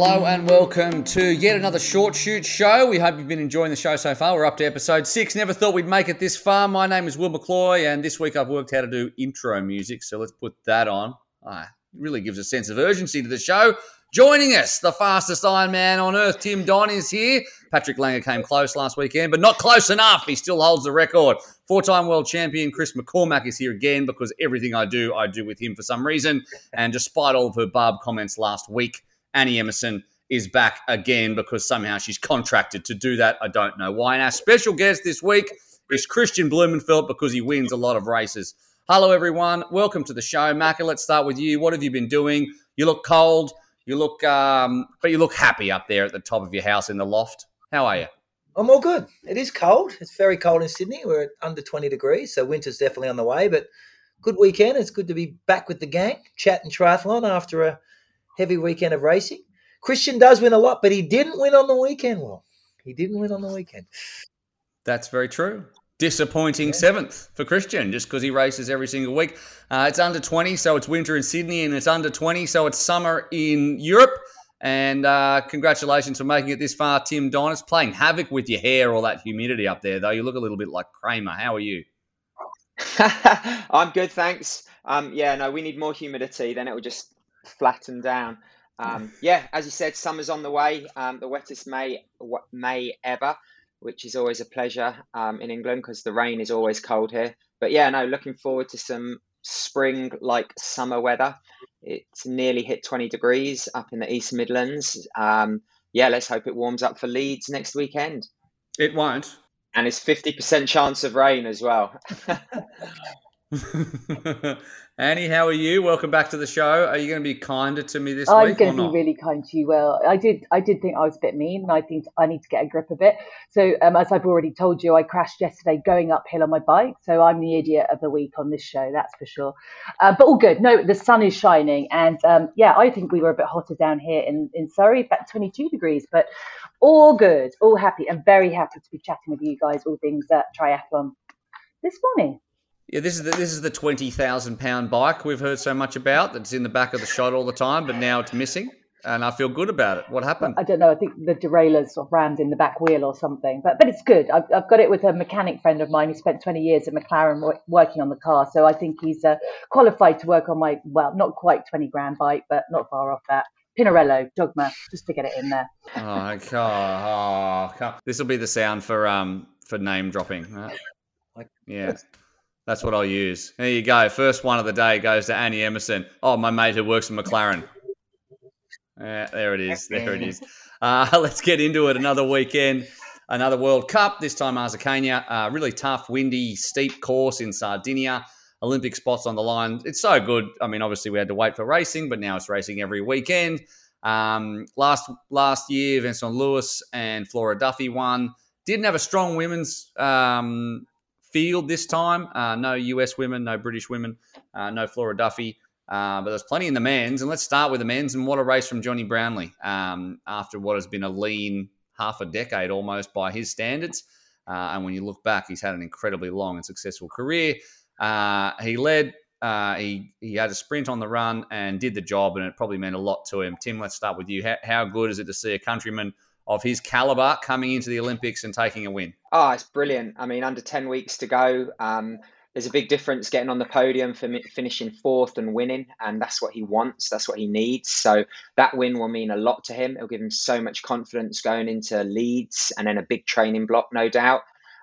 Hello and welcome to yet another short shoot show. We hope you've been enjoying the show so far. We're up to episode six. Never thought we'd make it this far. My name is Will McCloy, and this week I've worked how to do intro music. So let's put that on. Ah, it really gives a sense of urgency to the show. Joining us, the fastest Iron Man on earth, Tim Don is here. Patrick Lange came close last weekend, but not close enough. He still holds the record. Four time world champion Chris McCormack is here again because everything I do, I do with him for some reason. And despite all of her barb comments last week, Annie Emmerson is back again because somehow she's contracted to do that. I don't know why. And our special guest this week is Kristian Blummenfelt because he wins a lot of races. Hello, everyone. Welcome to the show. Macca, let's start with you. What have you been doing? You look cold. You look, um, but you look happy up there at the top of your house in the loft. How are you? I'm all good. It is cold. It's very cold in Sydney. We're at under 20 degrees, so winter's definitely on the way. But good weekend. It's good to be back with the gang, chatting triathlon after a heavy weekend of racing. Christian does win a lot, but he didn't win on the weekend. Well, he didn't win on the weekend. That's very true. Disappointing yeah. seventh for Christian just because he races every single week. Uh, it's under 20, so it's winter in Sydney, and it's under 20, so it's summer in Europe. And uh, congratulations for making it this far, Tim Don. It's playing havoc with your hair, all that humidity up there, though. You look a little bit like Kramer. How are you? I'm good, thanks. Um, yeah, no, we need more humidity, then it will just flatten down. Um, yeah, as you said, summer's on the way. Um, the wettest May May ever which is always a pleasure um, in England because the rain is always cold here. But yeah, no, looking forward to some spring like summer weather. It's nearly hit 20 degrees up in the East Midlands. Um, yeah, let's hope it warms up for Leeds next weekend. It won't. And it's 50% chance of rain as well. Annie, how are you? Welcome back to the show. Are you going to be kinder to me this I'm week? I'm going to be really kind to you. Well, I did. I did think I was a bit mean, and I think I need to get a grip of it. So, um, as I've already told you, I crashed yesterday going uphill on my bike. So I'm the idiot of the week on this show, that's for sure. Uh, but all good. No, the sun is shining, and um, yeah, I think we were a bit hotter down here in in Surrey, about 22 degrees. But all good, all happy, and very happy to be chatting with you guys all things uh, triathlon this morning. Yeah, this is the, this is the twenty thousand pound bike we've heard so much about. That's in the back of the shot all the time, but now it's missing, and I feel good about it. What happened? I don't know. I think the derailleur sort of rammed in the back wheel or something, but but it's good. I've, I've got it with a mechanic friend of mine who spent twenty years at McLaren working on the car, so I think he's uh, qualified to work on my well, not quite twenty grand bike, but not far off that. Pinarello, Dogma, just to get it in there. Oh, God. Oh, this will be the sound for um for name dropping. Like, Yeah. That's what I'll use. There you go. First one of the day goes to Annie Emmerson. Oh, my mate who works for McLaren. Yeah, there it is. There it is. Uh, let's get into it. Another weekend, another World Cup. This time Arzachena. Uh, really tough, windy, steep course in Sardinia. Olympic spots on the line. It's so good. I mean, obviously we had to wait for racing, but now it's racing every weekend. Um, last last year, Vincent Luis and Flora Duffy won. Didn't have a strong women's um, field this time. Uh, no US women, no British women, uh, no Flora Duffy. Uh, but there's plenty in the men's. And let's start with the men's. And what a race from Jonny Brownlee um, after what has been a lean half a decade almost by his standards. Uh, and when you look back, he's had an incredibly long and successful career. Uh, he led, uh, he, he had a sprint on the run and did the job, and it probably meant a lot to him. Tim, let's start with you. How, how good is it to see a countryman of his caliber coming into the Olympics and taking a win? Oh, it's brilliant. I mean, under 10 weeks to go. Um, there's a big difference getting on the podium for finishing fourth and winning, and that's what he wants. That's what he needs. So that win will mean a lot to him. It'll give him so much confidence going into Leeds and then a big training block, no doubt.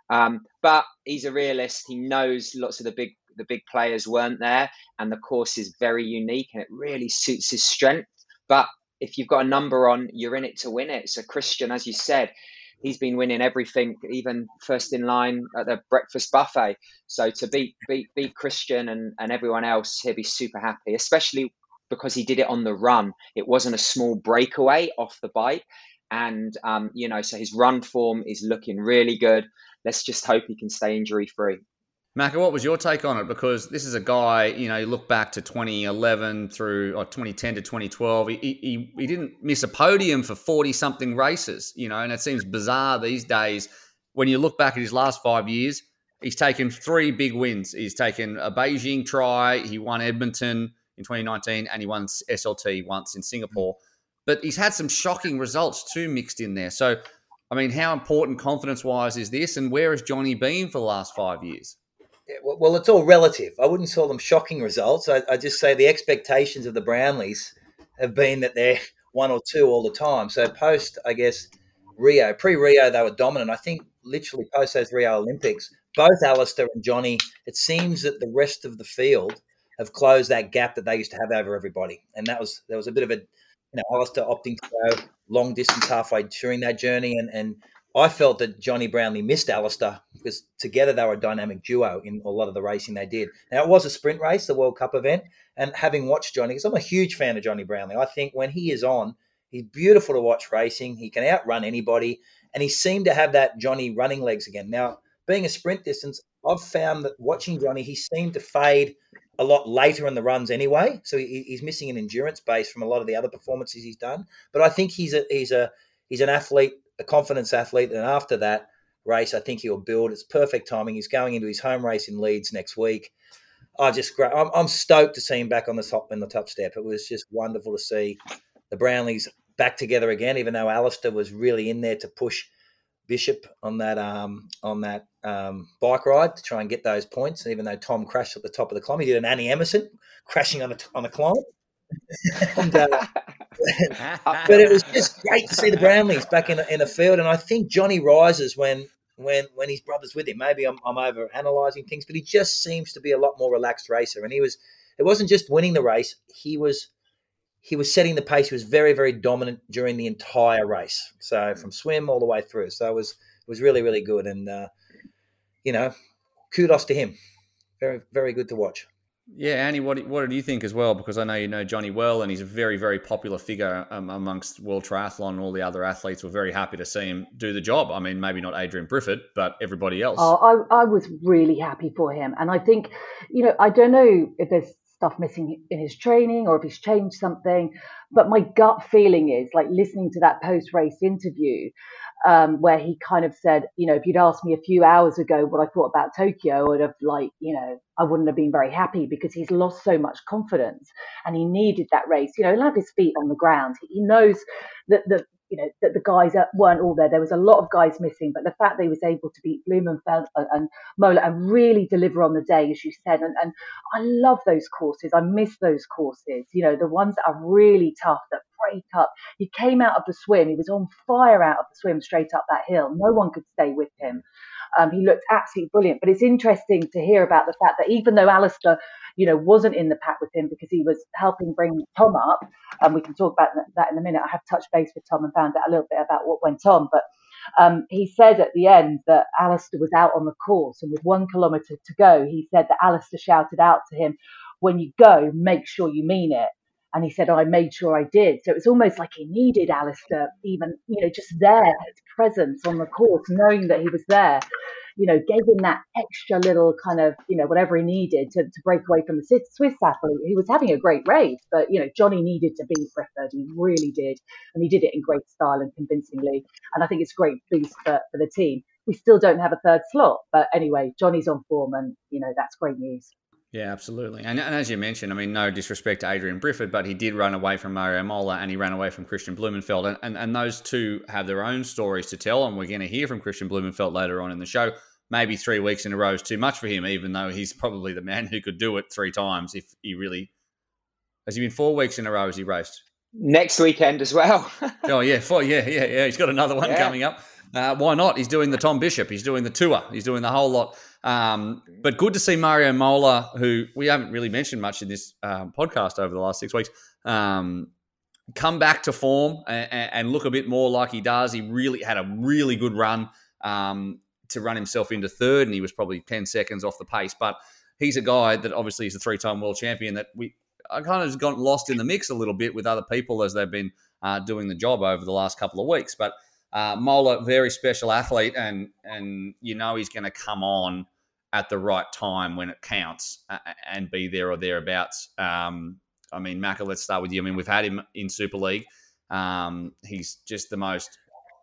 Um, but he's a realist. He knows lots of the big the big players weren't there, and the course is very unique and it really suits his strength. But if you've got a number on, you're in it to win it. So Christian, as you said, he's been winning everything, even first in line at the breakfast buffet. So to beat beat beat Christian and, and everyone else, he'll be super happy, especially because he did it on the run. It wasn't a small breakaway off the bike. And um, you know, so his run form is looking really good. Let's just hope he can stay injury free. Macca, what was your take on it? Because this is a guy, you know, you look back to 2011 through or 2010 to 2012, he, he, he didn't miss a podium for 40 something races, you know, and it seems bizarre these days when you look back at his last five years. He's taken three big wins. He's taken a Beijing try, he won Edmonton in 2019, and he won SLT once in Singapore. Mm. but he's had some shocking results too mixed in there. So, I mean, how important confidence wise is this, and where has Johnny been for the last five years? Well, it's all relative. I wouldn't call them shocking results. I, I just say the expectations of the Brownlees have been that they're one or two all the time. So post, I guess, Rio, pre Rio, they were dominant. I think literally post those Rio Olympics, both Alistair and Johnny, it seems that the rest of the field have closed that gap that they used to have over everybody. And that was there was a bit of a you know, Alistair opting to go long distance halfway during that journey and and I felt that Jonny Brownlee missed Alistair because together they were a dynamic duo in a lot of the racing they did. Now it was a sprint race, the World Cup event, and having watched Johnny, because I'm a huge fan of Jonny Brownlee, I think when he is on, he's beautiful to watch racing. He can outrun anybody, and he seemed to have that Johnny running legs again. Now, being a sprint distance, I've found that watching Johnny, he seemed to fade a lot later in the runs anyway. So he, he's missing an endurance base from a lot of the other performances he's done. But I think he's a he's a he's an athlete, a confidence athlete, and after that race, I think he'll build. It's perfect timing. He's going into his home race in Leeds next week. I just I'm, I'm stoked to see him back on the top in the top step. It was just wonderful to see the Brownlees back together again, even though Alistair was really in there to push Bishop on that um, on that um, bike ride to try and get those points. And even though Tom crashed at the top of the climb, he did an Annie Emmerson crashing on the on the climb. And, uh, but it was just great to see the Brownlees back in in the field, and I think Johnny rises when when when his brother's with him. Maybe I'm, I'm over analysing things, but he just seems to be a lot more relaxed racer. And he was it wasn't just winning the race; he was he was setting the pace. He was very very dominant during the entire race. So from swim all the way through. So it was it was really really good. And uh, you know, kudos to him. Very, very good to watch. Yeah, Annie, what what did you think as well? Because I know you know Johnny well, and he's a very, very popular figure um, amongst World Triathlon and all the other athletes. Were very happy to see him do the job. I mean, maybe not Adrien Briffod, but everybody else. Oh, I, I was really happy for him, and I think, you know, I don't know if there's stuff missing in his training or if he's changed something, but my gut feeling is like listening to that post race interview um, where he kind of said, you know, if you'd asked me a few hours ago what I thought about Tokyo, I would have like, you know, I wouldn't have been very happy because he's lost so much confidence and he needed that race. You know, he'll have his feet on the ground. He knows that the you know that the guys weren't all there. There was a lot of guys missing, but the fact he was able to beat Blummenfelt and Mola and really deliver on the day, as you said, and, and I love those courses. I miss those courses. You know, the ones that are really tough that break up. He came out of the swim. He was on fire out of the swim straight up that hill. No one could stay with him. Um, he looked absolutely brilliant. But it's interesting to hear about the fact that even though Alistair, you know, wasn't in the pack with him because he was helping bring Tom up, and we can talk about that in a minute. I have touched base with Tom and found out a little bit about what went on, but. Um, he said at the end that Alistair was out on the course, and with one kilometre to go, he said that Alistair shouted out to him, "When you go, make sure you mean it." And he said, oh, I made sure I did. So it's almost like he needed Alistair, even, you know, just there, his presence on the course, knowing that he was there, you know, gave him that extra little kind of, you know, whatever he needed to, to break away from the Swiss athlete who was having a great race. But, you know, Johnny needed to beat Briffod. He really did. And he did it in great style and convincingly. And I think it's a great boost for, for the team. We still don't have a third slot. But anyway, Johnny's on form and, you know, that's great news. Yeah, absolutely. And, and, as you mentioned, I mean, no disrespect to Adrien Briffod, but he did run away from Mario Mola and he ran away from Kristian Blummenfelt. And, and, and those two have their own stories to tell. And we're going to hear from Kristian Blummenfelt later on in the show. Maybe three weeks in a row is too much for him, even though he's probably the man who could do it three times if he really. Has he been four weeks in a row as he raced? Next weekend as well. oh, yeah. Four, yeah, yeah, yeah. He's got another one yeah. coming up. Uh, why not? He's doing the Tom Bishop. He's doing the tour. He's doing the whole lot. Um, but good to see Mario Mola, who we haven't really mentioned much in this um, podcast over the last six weeks, um, come back to form and, and, look a bit more like he does. He really had a really good run um, to run himself into third, and he was probably 10 seconds off the pace. But he's a guy that obviously is a three time world champion that we I kind of got lost in the mix a little bit with other people as they've been uh, doing the job over the last couple of weeks. But uh, Mola, very special athlete, and and you know he's going to come on at the right time when it counts and be there or thereabouts. Um, I mean, Macca, let's start with you. I mean, we've had him in Super League. Um, he's just the most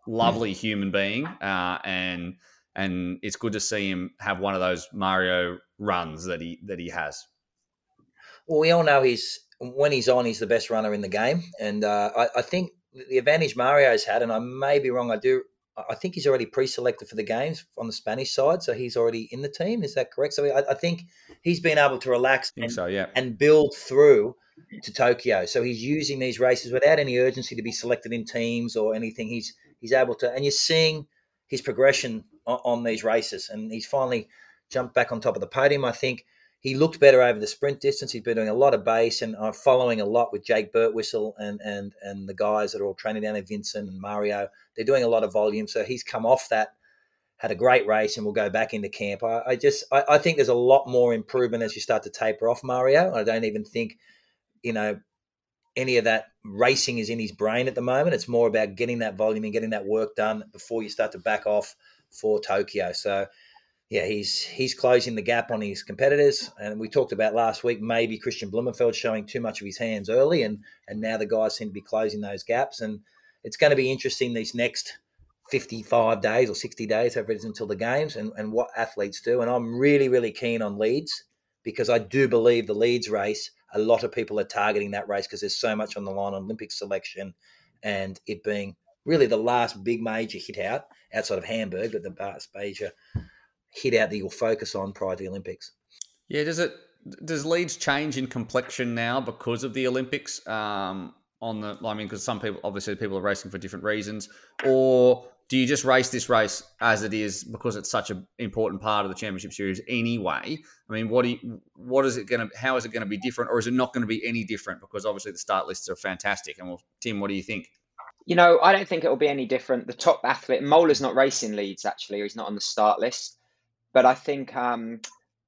lovely human being, uh, and and it's good to see him have one of those Mario runs that he that he has. Well, we all know he's when he's on, he's the best runner in the game. And uh, I, I, think the advantage Mario's had, and I may be wrong, I do. I think he's already pre-selected for the games on the Spanish side, so he's already in the team. Is that correct? So I, I think he's been able to relax and, so, yeah. and build through to Tokyo. So he's using these races without any urgency to be selected in teams or anything. He's he's able to, and you're seeing his progression on, on these races, and he's finally jumped back on top of the podium. I think he looked better over the sprint distance. He's been doing a lot of base and I'm following a lot with Jake Birtwistle and and and the guys that are all training down there, Vincent and Mario. They're doing a lot of volume, so he's come off that, had a great race, and will go back into camp. I, I just I, I, think there's a lot more improvement as you start to taper off Mario. I don't even think, you know, any of that racing is in his brain at the moment. It's more about getting that volume and getting that work done before you start to back off for Tokyo. So yeah, he's he's closing the gap on his competitors. And we talked about last week maybe Kristian Blummenfelt showing too much of his hands early, and and now the guys seem to be closing those gaps. And it's going to be interesting these next 55 days or 60 days, however it is until the games, and, and what athletes do. And I'm really, really keen on Leeds because I do believe the Leeds race, a lot of people are targeting that race because there's so much on the line on Olympic selection and it being really the last big major hit out outside of Hamburg, but the last major hit out that you'll focus on prior to the Olympics. Yeah, does it does Leeds change in complexion now because of the Olympics? Um, on the, I mean, because some people obviously people are racing for different reasons, or do you just race this race as it is because it's such an important part of the championship series anyway? I mean, what do you, what is it going to, how is it going to be different, or is it not going to be any different? Because obviously the start lists are fantastic. And well, Tim, what do you think? You know, I don't think it will be any different. The top athlete, Mola's not racing Leeds actually, he's not on the start list. But I think, um,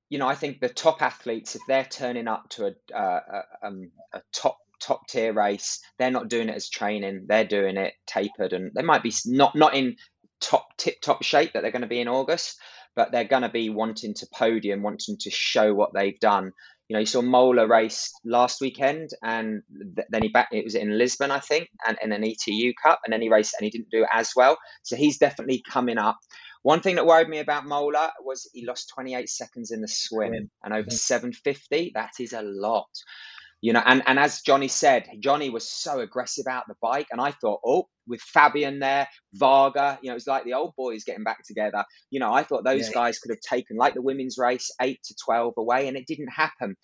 you know, I think the top athletes, if they're turning up to a, a, um, a top top tier race, they're not doing it as training. They're doing it tapered, and they might be not not in top tip top shape that they're going to be in August, but they're going to be wanting to podium, wanting to show what they've done. You know, you saw Mola race last weekend, and th- then he back. It was in Lisbon, I think, and in an ETU Cup, and then he raced and he didn't do as well. So he's definitely coming up. One thing that worried me about Mola was he lost 28 seconds in the swim and over 750. That is a lot. You know, and, and as Johnny said, Johnny was so aggressive out the bike. And I thought, oh, with Fabian there, Varga, you know, it was like the old boys getting back together. You know, I thought those yeah. guys could have taken, like the women's race, 8 to 12 away, and it didn't happen.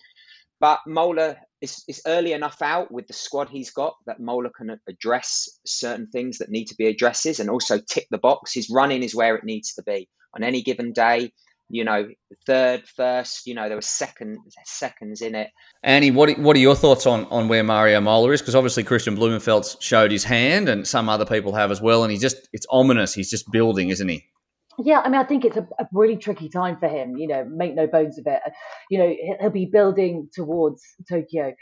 But Mola is, is early enough out with the squad he's got that Mola can address certain things that need to be addresses and also tick the box. His running is where it needs to be on any given day. You know, third, first. You know, there were second seconds in it. Annie, what what are your thoughts on on where Mario Mola is? Because obviously Kristian Blummenfelt showed his hand, and some other people have as well. And he just it's ominous. He's just building, isn't he? Yeah, I mean, I think it's a, a, really tricky time for him. You know, make no bones of it. Uh, you know, he'll be building towards Tokyo,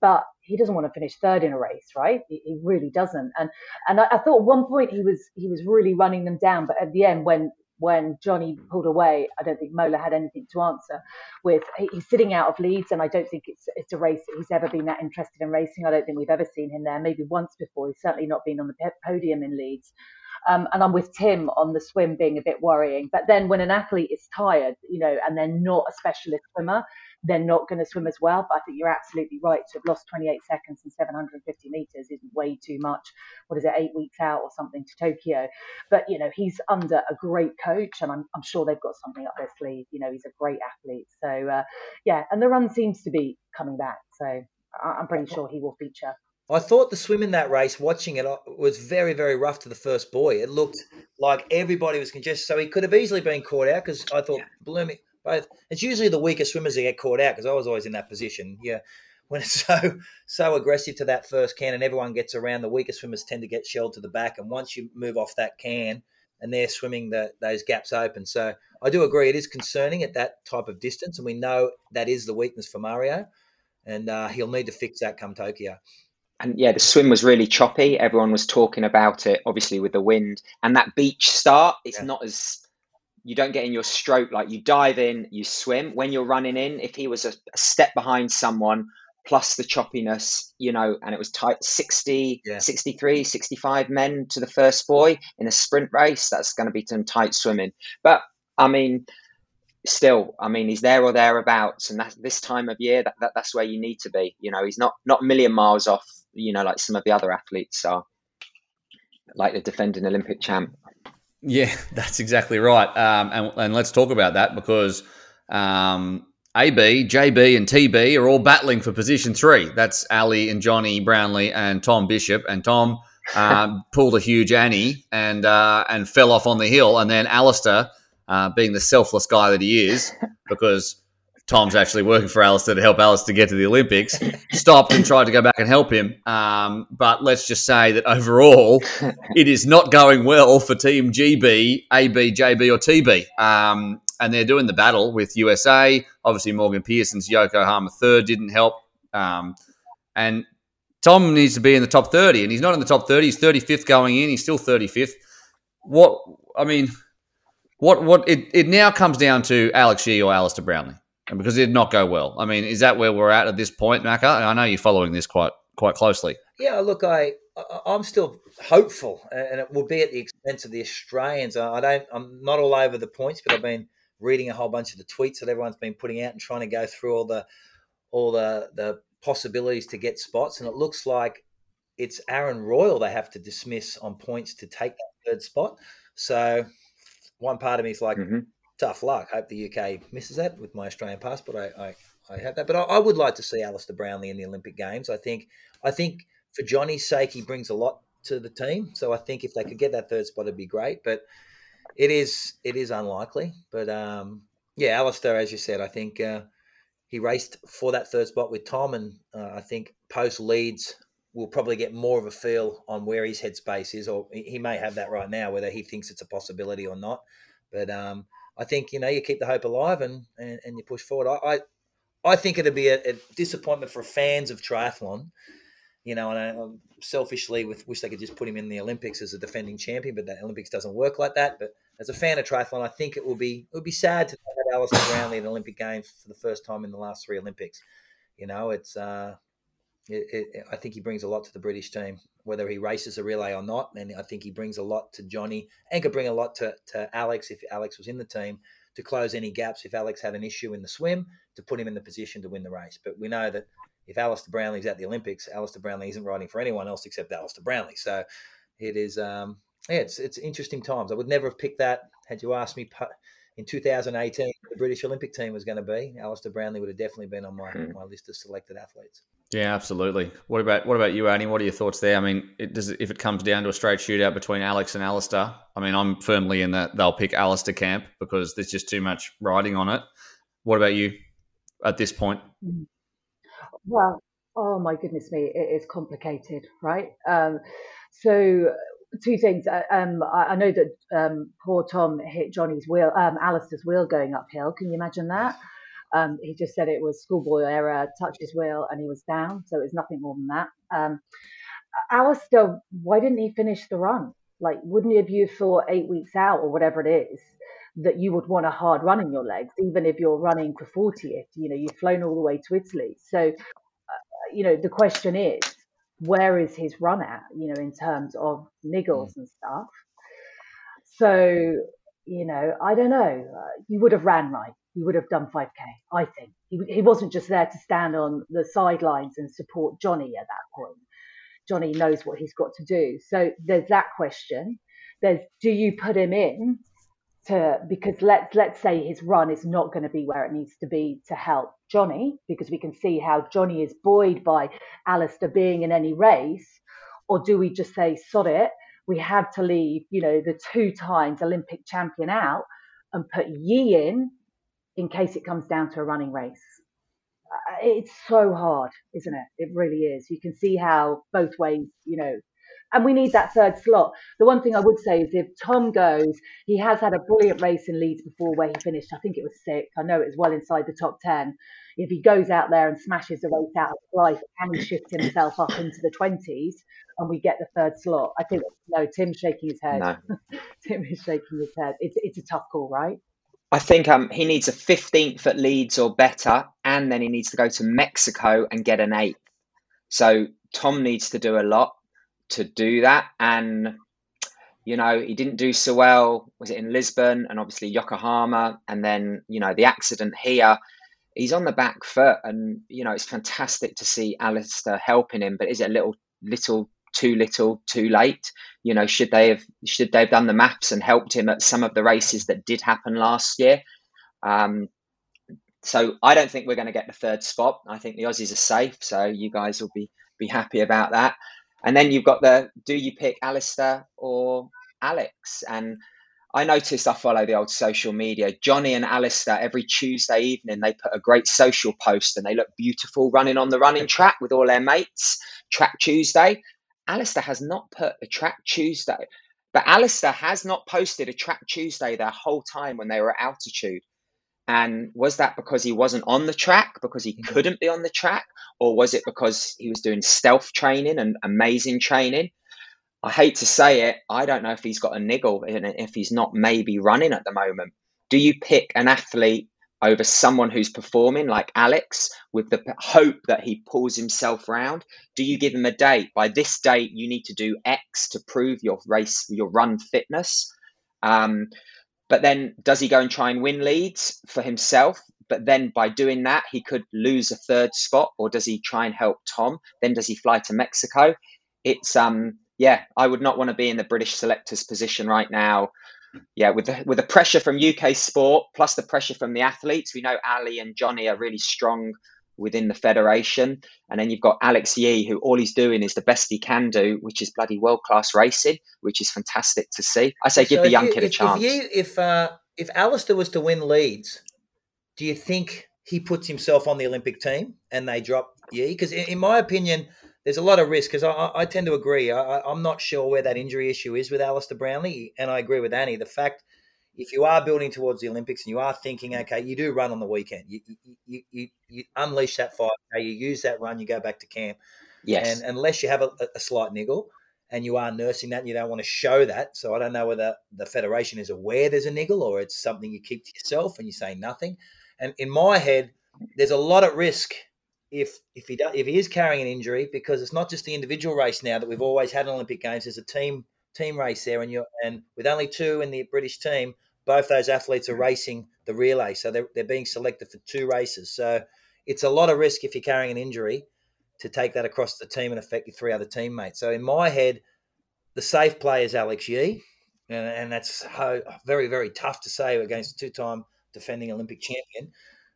but he doesn't want to finish third in a race, right? He, he really doesn't. And and I, I, thought at one point he was he was really running them down, but at the end, when when Johnny pulled away, I don't think Mola had anything to answer. With he's sitting out of Leeds, and I don't think it's it's a race he's ever been that interested in racing. I don't think we've ever seen him there. Maybe once before. He's certainly not been on the podium in Leeds. Um, and I'm with Tim on the swim being a bit worrying. But then when an athlete is tired, you know, and they're not a specialist swimmer, they're not going to swim as well. But I think you're absolutely right. To have lost 28 seconds in 750 meters is way too much. What is it, eight weeks out or something to Tokyo? But, you know, he's under a great coach and I'm, I'm sure they've got something up their sleeve. You know, he's a great athlete. So, uh, yeah, and the run seems to be coming back. So I'm pretty sure he will feature. I thought the swim in that race, watching it, uh, was very, very rough to the first buoy. It looked like everybody was congested, so he could have easily been caught out because I thought yeah. Blooming both. It's usually the weaker swimmers that get caught out because I was always in that position. Yeah, when it's so so aggressive to that first can and everyone gets around, the weaker swimmers tend to get shelled to the back, and once you move off that can and they're swimming the, those gaps open. So I do agree it is concerning at that type of distance, and we know that is the weakness for Mario, and uh, he'll need to fix that come Tokyo and yeah, the swim was really choppy. Everyone was talking about it, obviously with the wind and that beach start. It's yeah. not as you don't get in your stroke like you dive in, you swim. When you're running in, if he was a, a step behind someone, plus the choppiness, you know, and it was tight 60, yeah. 63, 65 men to the first buoy in a sprint race. That's going to be some tight swimming. But I mean, still, I mean, he's there or thereabouts, and this time of year. That, that that's where you need to be. You know, he's not not a million miles off. You know, like some of the other athletes are, like the defending Olympic champ. Yeah, that's exactly right. Um, and, and let's talk about that because um, AB, JB, and TB are all battling for position three. That's Ali and Jonny Brownlee and Tom Bishop. And Tom um, pulled a huge Annie and uh, and fell off on the hill. And then Alistair, uh, being the selfless guy that he is, because Tom's actually working for Alistair to help Alistair get to the Olympics, stopped and tried to go back and help him. Um, but let's just say that overall, it is not going well for Team GB, AB, JB, or TB. Um, and they're doing the battle with USA. Obviously, Morgan Pearson's Yokohama third didn't help. Um, and Tom needs to be in the top 30, and he's not in the top 30. He's 35th going in. He's still 35th. What, I mean, what, what, it, it now comes down to Alex Yee or Alistair Brownlee, because it did not go well. I mean, is that where we're at at this point, Macca? I know you're following this quite, quite closely. Yeah, look, I, I'm still hopeful, and it will be at the expense of the Australians. I don't, I'm not all over the points, but I've been reading a whole bunch of the tweets that everyone's been putting out and trying to go through all the, all the, the possibilities to get spots, and it looks like it's Aaron Royle they have to dismiss on points to take that third spot. So one part of me is like, mm-hmm. Tough luck. Hope the UK misses that with my Australian passport. I, I, I have that, but I, I, would like to see Alistair Brownlee in the Olympic Games. I think I think for Johnny's sake, he brings a lot to the team. So I think if they could get that third spot, it'd be great. But it is it is unlikely. But um, yeah, Alistair, as you said, I think. Uh, he raced for that third spot with Tom, and uh, I think post Leeds will probably get more of a feel on where his headspace is, or he may have that right now, whether he thinks it's a possibility or not. But um, I think you know you keep the hope alive and and, and you push forward. I, I, I think it'd be a, a, disappointment for fans of triathlon. You know, and I, selfishly with, wish they could just put him in the Olympics as a defending champion, but the Olympics doesn't work like that. But as a fan of triathlon, I think it will be it would be sad to have Alistair Brownlee in the Olympic Games for the first time in the last three Olympics. You know, it's uh, it, it, I think he brings a lot to the British team, whether he races a relay or not. And I think he brings a lot to Johnny and could bring a lot to, to Alex if Alex was in the team to close any gaps if Alex had an issue in the swim to put him in the position to win the race. But we know that if Alistair Brownlee's at the Olympics, Alistair Brownlee isn't riding for anyone else except Alistair Brownlee. So it is um, yeah, it's it's interesting times. I would never have picked that had you asked me in 2018 the British Olympic team was going to be. Alistair Brownlee would have definitely been on my, hmm. my list of selected athletes. Yeah, absolutely. What about what about you, Annie? What are your thoughts there? I mean, it, does if it comes down to a straight shootout between Alex and Alistair, I mean, I'm firmly in that they'll pick Alistair camp because there's just too much riding on it. What about you at this point? Well, oh my goodness me, it is complicated, right? Um, so two things. Uh, um, I, I, know that um, poor Tom hit Johnny's wheel, um, Alistair's wheel going uphill. Can you imagine that? Um, he just said it was schoolboy error, touched his wheel, and he was down. So it was nothing more than that. Um, Alistair, why didn't he finish the run? Like, wouldn't have you thought eight weeks out or whatever it is that you would want a hard run in your legs, even if you're running for 40th? You know, you've flown all the way to Italy. So, uh, you know, the question is, where is his run at, you know, in terms of niggles mm. and stuff. So, you know, I don't know. Uh, you would have ran right. You would have done 5K, I think. He, he wasn't just there to stand on the sidelines and support Johnny at that point. Johnny knows what he's got to do. So there's that question. There's do you put him in to because let's let's say his run is not going to be where it needs to be to help Johnny because we can see how Johnny is buoyed by Alistair being in any race, or do we just say sod it? We have to leave, you know, the two times Olympic champion out and put Yee in in case it comes down to a running race. Uh, it's so hard, isn't it? It really is. You can see how both ways, you know, and we need that third slot. The one thing I would say is if Tom goes, he has had a brilliant race in Leeds before where he finished, I think it was sixth. I know it was well inside the top 10. If he goes out there and smashes the race out of life, can he shift himself up into the 20s and we get the third slot? I think, no, Tim's shaking his head. No. Tim is shaking his head. It's, it's a tough call, right? I think um, he needs a 15th at Leeds or better, and then he needs to go to Mexico and get an eighth. So Tom needs to do a lot to do that. And You know, he didn't do so well. Was it in Lisbon and obviously Yokohama, and then you know the accident here. He's on the back foot, and you know it's fantastic to see Alistair helping him. But is it a little little too little, too late? You know, should they have should they have done the maps and helped him at some of the races that did happen last year? Um, so I don't think we're going to get the third spot. I think the Aussies are safe, so you guys will be be happy about that. And then you've got the do you pick Alistair or Alex? And I noticed I follow the old social media. Johnny and Alistair every Tuesday evening they put a great social post and they look beautiful running on the running track with all their mates. Track Tuesday. Alistair has not put a track Tuesday, but Alistair has not posted a track Tuesday their whole time when they were at altitude. And was that because he wasn't on the track, because he mm-hmm. couldn't be on the track, or was it because he was doing stealth training and amazing training? I hate to say it, I don't know if he's got a niggle and if he's not maybe running at the moment. Do you pick an athlete over someone who's performing like Alex with the hope that he pulls himself round? Do you give him a date? By this date, you need to do X to prove your race, your run fitness. Um, but then does he go and try and win Leeds for himself? But then by doing that, he could lose a third spot, or does he try and help Tom? Then does he fly to Mexico? It's um yeah, I would not want to be in the British selectors position right now. Yeah, with the with the pressure from UK sport plus the pressure from the athletes, we know Ali and Johnny are really strong within the federation. And then you've got Alex Yee, who all he's doing is the best he can do, which is bloody world class racing, which is fantastic to see. I say give the young you, kid if, a chance. If you, if uh, if Alistair was to win Leeds, do you think he puts himself on the Olympic team and they drop Yee? Because in, in, my opinion, there's a lot of risk. Because I, I, tend to agree. I, I'm not sure where that injury issue is with Alistair Brownlee, and I agree with Annie. The fact if you are building towards the Olympics and you are thinking, mm. okay, you do run on the weekend, you you you, you unleash that fire, you use that run, you go back to camp. Yes. And unless you have a, a slight niggle and you are nursing that and you don't want to show that, so I don't know whether the federation is aware there's a niggle or it's something you keep to yourself and you say nothing. And in my head, there's a lot at risk if if he does, if he is carrying an injury because it's not just the individual race now that we've always had in Olympic Games. There's a team team race there, and you and with only two in the British team, both those athletes are racing the relay, so they're, they're being selected for two races. So it's a lot of risk if you're carrying an injury to take that across the team and affect your three other teammates. So in my head, the safe play is Alex Yee, and, and that's how, very very tough to say against a two-time defending Olympic champion.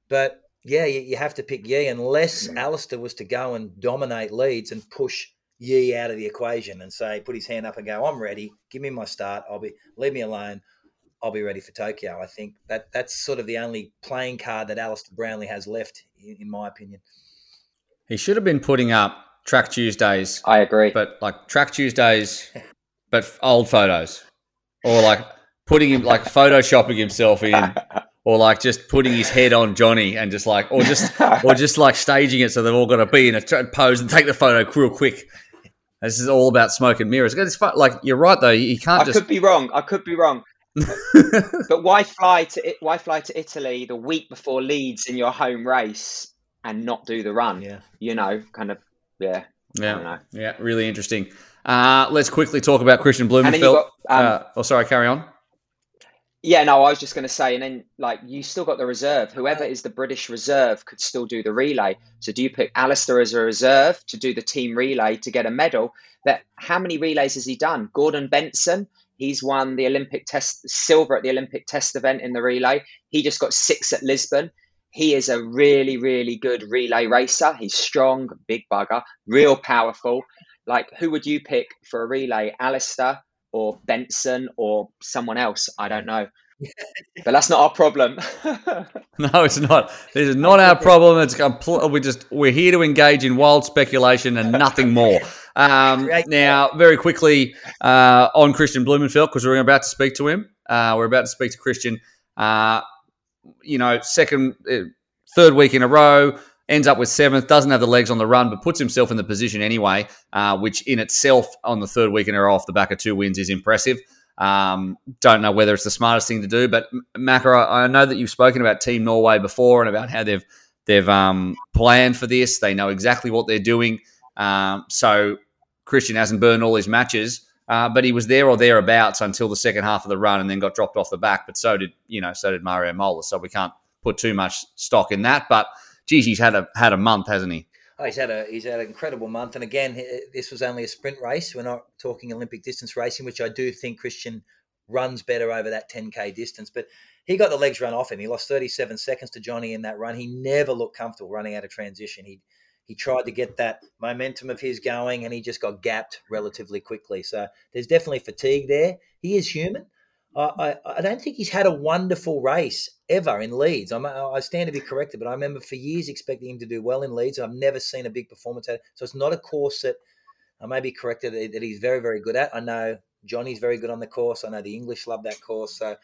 But yeah, you, you have to pick Yee unless mm. Alistair was to go and dominate Leeds and push Yee out of the equation and say, put his hand up and go, I'm ready. Give me my start. I'll be leave me alone. I'll be ready for Tokyo. I think that that's sort of the only playing card that Alistair Brownlee has left, in, in my opinion. He should have been putting up track Tuesdays. I agree, but like track Tuesdays, but old photos, or like putting him like photoshopping himself in. or like just putting his head on Johnny and just like, or just, or just like staging it so they've all got to be in a pose and take the photo real quick. This is all about smoke and mirrors. It's like you're right though. You can't I just. Could be wrong. I could be wrong. but why fly to why fly to Italy the week before Leeds in your home race and not do the run? Yeah, you know, kind of yeah, yeah, yeah, really interesting. Uh, let's quickly talk about Kristian Blummenfelt. um, uh, oh, sorry, carry on. Yeah, no, I was just going to say, and then like you still got the reserve. Whoever is the British reserve could still do the relay. So do you pick Alistair as a reserve to do the team relay to get a medal? That how many relays has he done? Gordon Benson, He's won the Olympic test silver at the Olympic test event in the relay. He just got six at Lisbon. He is a really, really good relay racer. He's strong, big bugger, real powerful. Like, who would you pick for a relay? Alistair or Benson or someone else? I don't know. but that's not our problem. no, it's not. This is not our problem. It's compl- we just we're here to engage in wild speculation and nothing more. Um, now, very quickly uh, on Kristian Blummenfelt because we're about to speak to him. Uh, we're about to speak to Christian. Uh, you know, second, uh, third week in a row, ends up with seventh, doesn't have the legs on the run, but puts himself in the position anyway, uh, which in itself on the third week in a row off the back of two wins is impressive. Um, don't know whether it's the smartest thing to do, but Macca, I know that you've spoken about Team Norway before and about how they've they've um, planned for this. They know exactly what they're doing. Um, so Christian hasn't burned all his matches. Uh, but he was there or thereabouts until the second half of the run, and then got dropped off the back. But so did you know, so did Mario Mola. So we can't put too much stock in that. But geez, he's had a had a month, hasn't he? Oh, he's had a he's had an incredible month, and again, this was only a sprint race. We're not talking Olympic distance racing, which I do think Christian runs better over that 10k distance. But he got the legs run off him. He lost 37 seconds to Johnny in that run. He never looked comfortable running out of transition. He he tried to get that momentum of his going, and he just got gapped relatively quickly. So there's definitely fatigue there. He is human. I, I, don't think he's had a wonderful race ever in Leeds. I'm, I stand to be corrected, but I remember for years expecting him to do well in Leeds. I've never seen a big performance at it. So it's not a course that I may be corrected that he's very, very good at. I know Johnny's very good on the course. I know the English love that course. So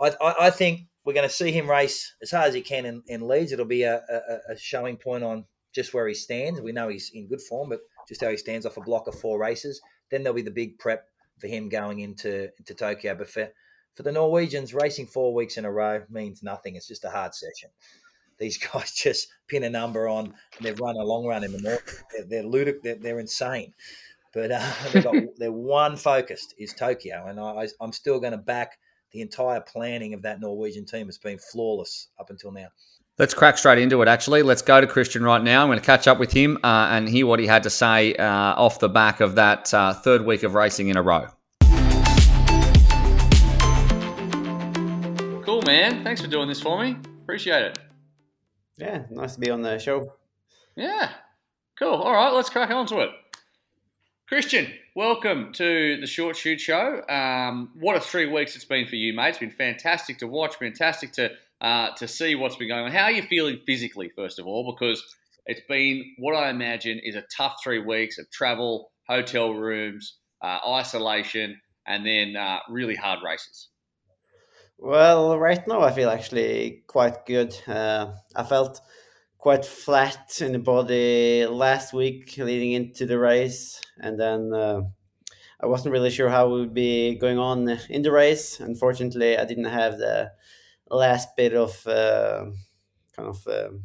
I, I, think we're going to see him race as hard as he can in, in Leeds. It'll be a, a, a, showing point on just where he stands. We know he's in good form, but just how he stands off a block of four races. Then there'll be the big prep for him going into, into Tokyo. But for for the Norwegians, racing four weeks in a row means nothing. It's just a hard session. These guys just pin a number on, and they've run a long run in the north. They're, they're ludic- they're, they're insane. But uh, they've got their one focused is Tokyo, and I, I'm still going to back the entire planning of that Norwegian team has been flawless up until now. Let's crack straight into it, actually. Let's go to Christian right now. I'm going to catch up with him uh, and hear what he had to say uh, off the back of that uh, third week of racing in a row. Man. Thanks for doing this for me. Appreciate it. Yeah, nice to be on the show. Yeah, cool. All right, let's crack on to it. Christian, welcome to the Short Shoot Show. Um, what a three weeks it's been for you, mate. It's been fantastic to watch, fantastic to uh, to see what's been going on. How are you feeling physically, first of all? Because it's been what I imagine is a tough three weeks of travel, hotel rooms, uh, isolation, and then uh, really hard races. Well, right now I feel actually quite good. Uh, I felt quite flat in the body last week leading into the race, and then uh, I wasn't really sure how it would be going on in the race. Unfortunately, I didn't have the last bit of uh, kind of um,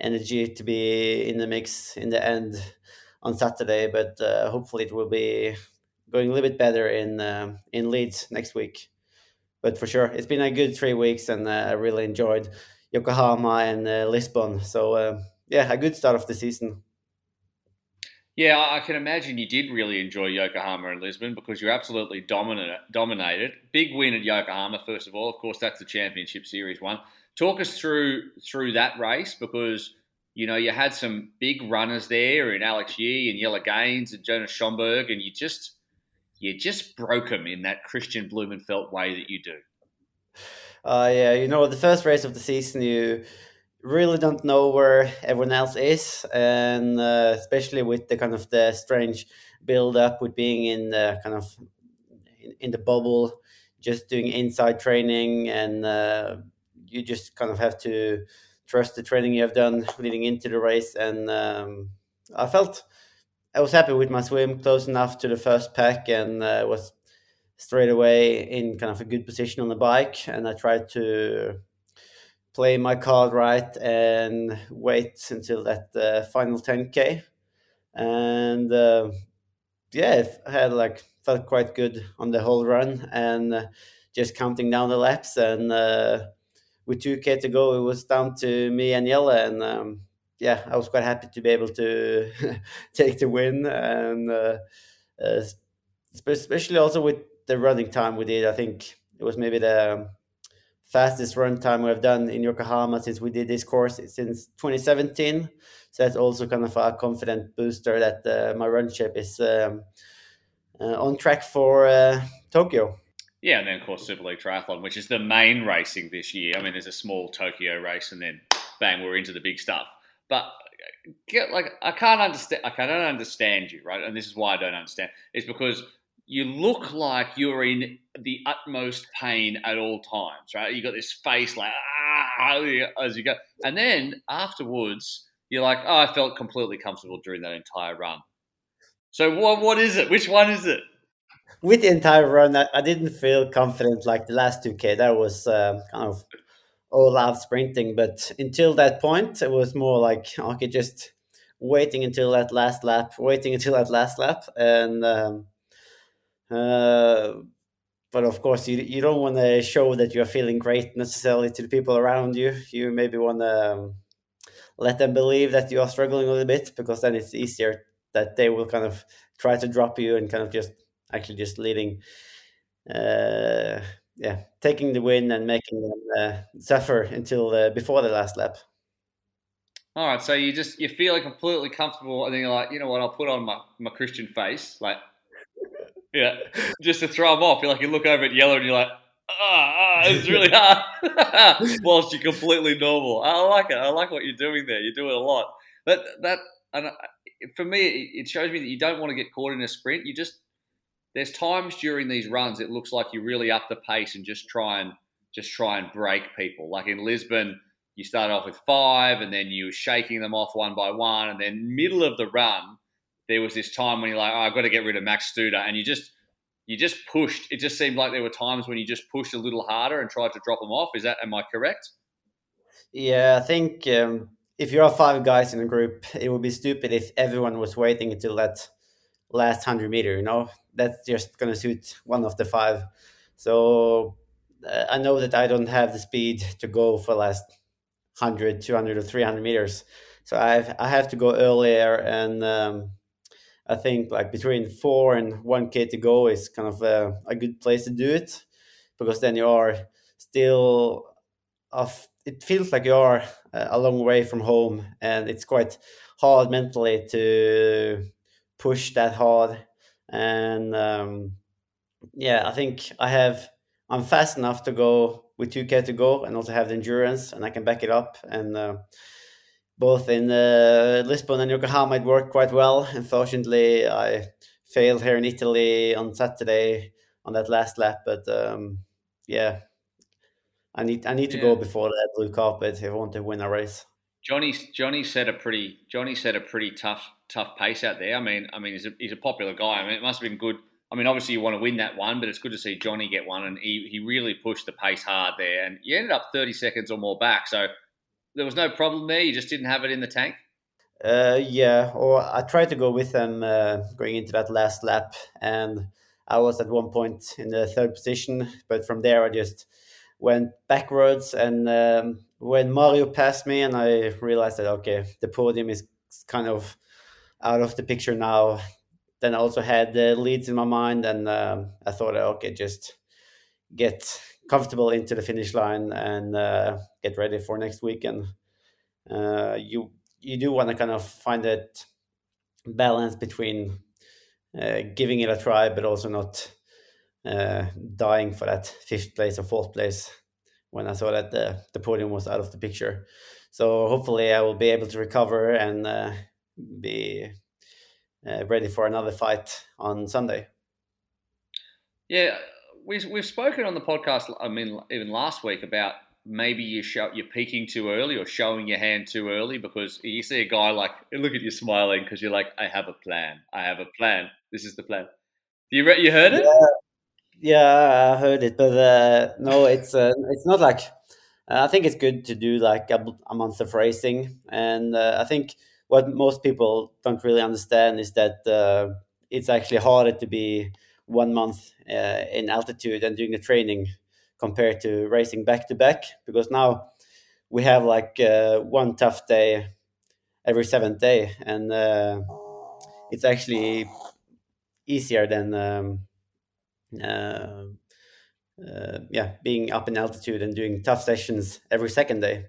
energy to be in the mix in the end on Saturday, but uh, hopefully it will be going a little bit better in uh, in Leeds next week but for sure, it's been a good three weeks, and uh, I really enjoyed Yokohama and uh, Lisbon. So uh, yeah, a good start of the season. Yeah, I can imagine you did really enjoy Yokohama and Lisbon because you're absolutely dominant, dominated. Big win at Yokohama, first of all. Of course, that's the Championship Series one. Talk us through through that race because you know you had some big runners there in Alex Yee and Jelle Geens and Jonas Schomburg, and you just you just broke them in that Kristian Blummenfelt way that you do. Uh, yeah, you know, the first race of the season, you really don't know where everyone else is, and uh, especially with the kind of the strange build up with being in the kind of in, in the bubble, just doing inside training, and uh, you just kind of have to trust the training you have done leading into the race. And um, I felt I was happy with my swim, close enough to the first pack, and uh, was straight away in kind of a good position on the bike. And I tried to play my card right and wait until that uh, final 10k. And uh, yeah, I had like felt quite good on the whole run and uh, just counting down the laps. And uh, with 2k to go, it was down to me and Jelle. and um, yeah, I was quite happy to be able to take the win, and uh, uh, especially also with the running time we did. I think it was maybe the fastest run time we've done in Yokohama since we did this course since 2017. So that's also kind of a confident booster that uh, my run shape is um, uh, on track for uh, Tokyo. Yeah, and then of course Super League Triathlon, which is the main racing this year. I mean, there's a small Tokyo race, and then bang, we're into the big stuff. But get like I can't understand. Like, I don't understand you, right? And this is why I don't understand. It's because you look like you're in the utmost pain at all times, right? You got this face like ah, as you go, and then afterwards you're like, oh, I felt completely comfortable during that entire run. So what what is it? Which one is it? With the entire run, I, I didn't feel confident like the last two k. That was um, kind of all out sprinting. But until that point, it was more like okay, just waiting until that last lap, waiting until that last lap, and um, Uh, but of course, you you don't want to show that you're feeling great necessarily to the people around you. You maybe want to um, let them believe that you are struggling a little bit because then it's easier that they will kind of try to drop you and kind of just actually just leading uh, yeah taking the win and making them uh, suffer until uh, before the last lap. All right so you just you feel completely comfortable and then you're like you know what i'll put on my, my christian face like yeah just to throw them off. You're like you look over at Jelle and you're like ah, ah it's really hard. Whilst you're completely normal. I like it. I like what you're doing there. You're doing a lot. That that and for me it shows me that you don't want to get caught in a sprint. You just there's times during these runs it looks like you really up the pace and just try and just try and break people. Like in Lisbon, you started off with five and then you were shaking them off one by one, and then middle of the run, there was this time when you're like, oh, I've got to get rid of Max Studer, and you just you just pushed. It just seemed like there were times when you just pushed a little harder and tried to drop them off. Is that am I correct? Yeah, I think um, if you are five guys in a group, it would be stupid if everyone was waiting until that last 100 meter you know that's just going to suit one of the five so uh, i know that i don't have the speed to go for last 100 200 or 300 meters so i i have to go earlier and um, i think like between 4 and 1k to go is kind of a, a good place to do it because then you are still off it feels like you are a long way from home and it's quite hard mentally to push that hard. And um, yeah, I think I have. I'm fast enough to go with 2k to go, and also have the endurance, and I can back it up. And uh, both in uh, Lisbon and Yokohama, it worked quite well. Unfortunately, I failed here in Italy on Saturday on that last lap, but um, yeah, I need I need to yeah. go before that blue carpet if I want to win a race. Jonny Jonny set a pretty Jonny set a pretty tough tough pace out there. I mean, I mean, he's a, he's a popular guy. I mean, it must have been good. I mean, obviously you want to win that one, but it's good to see Jonny get one, and he, he really pushed the pace hard there, and you ended up thirty seconds or more back. So there was no problem there. You just didn't have it in the tank. Uh, yeah, or I tried to go with them uh, going into that last lap, and I was at one point in the third position, but from there I just went backwards. And um, when Mario passed me, and I realized that okay, the podium is kind of out of the picture now. Then I also had the Leeds in my mind, and um, I thought, okay, just get comfortable into the finish line and uh, get ready for next weekend. Uh, you you do want to kind of find that balance between uh, giving it a try, but also not uh, dying for that fifth place or fourth place when I saw that the, the podium was out of the picture. So hopefully I will be able to recover and uh, be uh, ready for another fight on Sunday. Yeah, we've we've spoken on the podcast. I mean, even last week about maybe you show you're peaking too early or showing your hand too early because you see a guy like look at you smiling because you're like, I have a plan. I have a plan. This is the plan. You re- you heard it? Yeah, I heard it, but uh, no, it's uh, it's not like. Uh, I think it's good to do like a, a month of racing, and uh, I think what most people don't really understand is that uh, it's actually harder to be one month in altitude and doing the training compared to racing back to back because now we have like uh, one tough day every seventh day and uh, it's actually easier than um, uh, uh, yeah being up in altitude and doing tough sessions every second day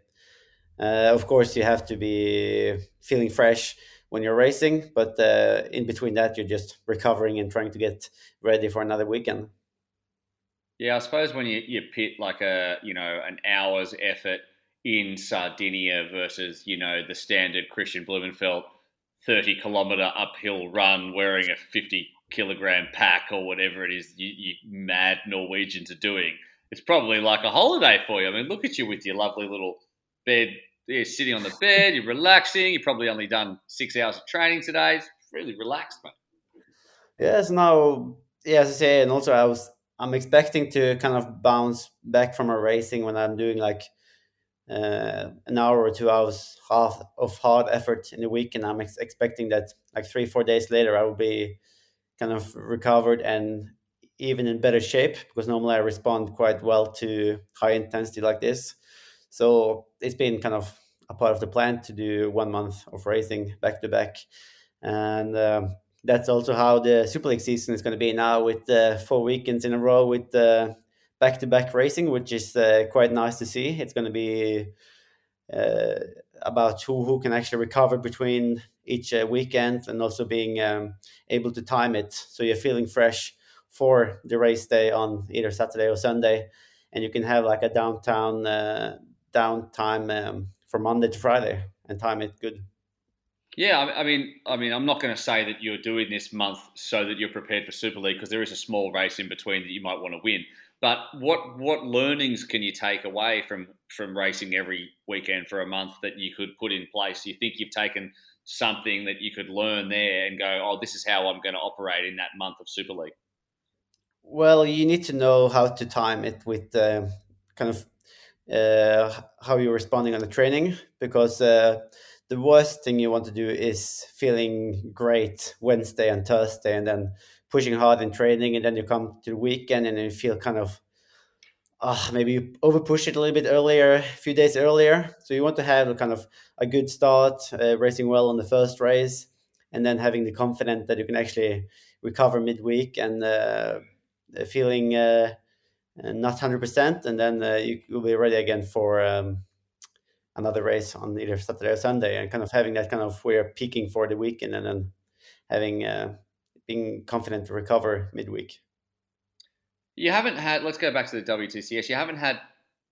uh, of course, you have to be feeling fresh when you're racing, but uh, in between that, you're just recovering and trying to get ready for another weekend. Yeah, I suppose when you, you pit like a you know an hour's effort in Sardinia versus you know the standard Kristian Blummenfelt thirty kilometer uphill run wearing a fifty kilogram pack or whatever it is you, you mad Norwegians are doing, it's probably like a holiday for you. I mean, look at you with your lovely little bed you're sitting on the bed, you're relaxing. You've probably only done six hours of training today. It's really relaxed, mate. Yes, now, yeah, as I say, and also I was, I'm expecting to kind of bounce back from a racing when I'm doing like uh, an hour or two hours half of hard effort in a week, and I'm ex- expecting that like three, four days later I will be kind of recovered and even in better shape because normally I respond quite well to high intensity like this. So it's been kind of a part of the plan to do one month of racing back to back, and um, that's also how the Super League season is going to be now with uh, four weekends in a row with back to back racing, which is uh, quite nice to see. It's going to be uh, about who, who can actually recover between each uh, weekend and also being um, able to time it so you're feeling fresh for the race day on either Saturday or Sunday, and you can have like a downtown uh, downtime um, from Monday to Friday and time it good. Yeah, I mean, I mean, I'm not going to say that you're doing this month so that you're prepared for Super League because there is a small race in between that you might want to win. But what what learnings can you take away from from racing every weekend for a month that you could put in place? You think you've taken something that you could learn there and go, oh, this is how I'm going to operate in that month of Super League? Well, you need to know how to time it with uh, kind of uh, how you're responding on the training because uh, the worst thing you want to do is feeling great Wednesday and Thursday and then pushing hard in training and then you come to the weekend and you feel kind of uh, maybe you over push it a little bit earlier, a few days earlier. So you want to have a kind of a good start, uh, racing well on the first race, and then having the confidence that you can actually recover midweek and uh, feeling uh, not hundred percent, and then uh, you will be ready again for um, another race on either Saturday or Sunday, and kind of having that kind of we're peaking for the weekend, and then having uh, being confident to recover midweek. You haven't had. Let's go back to the WTCS. You haven't had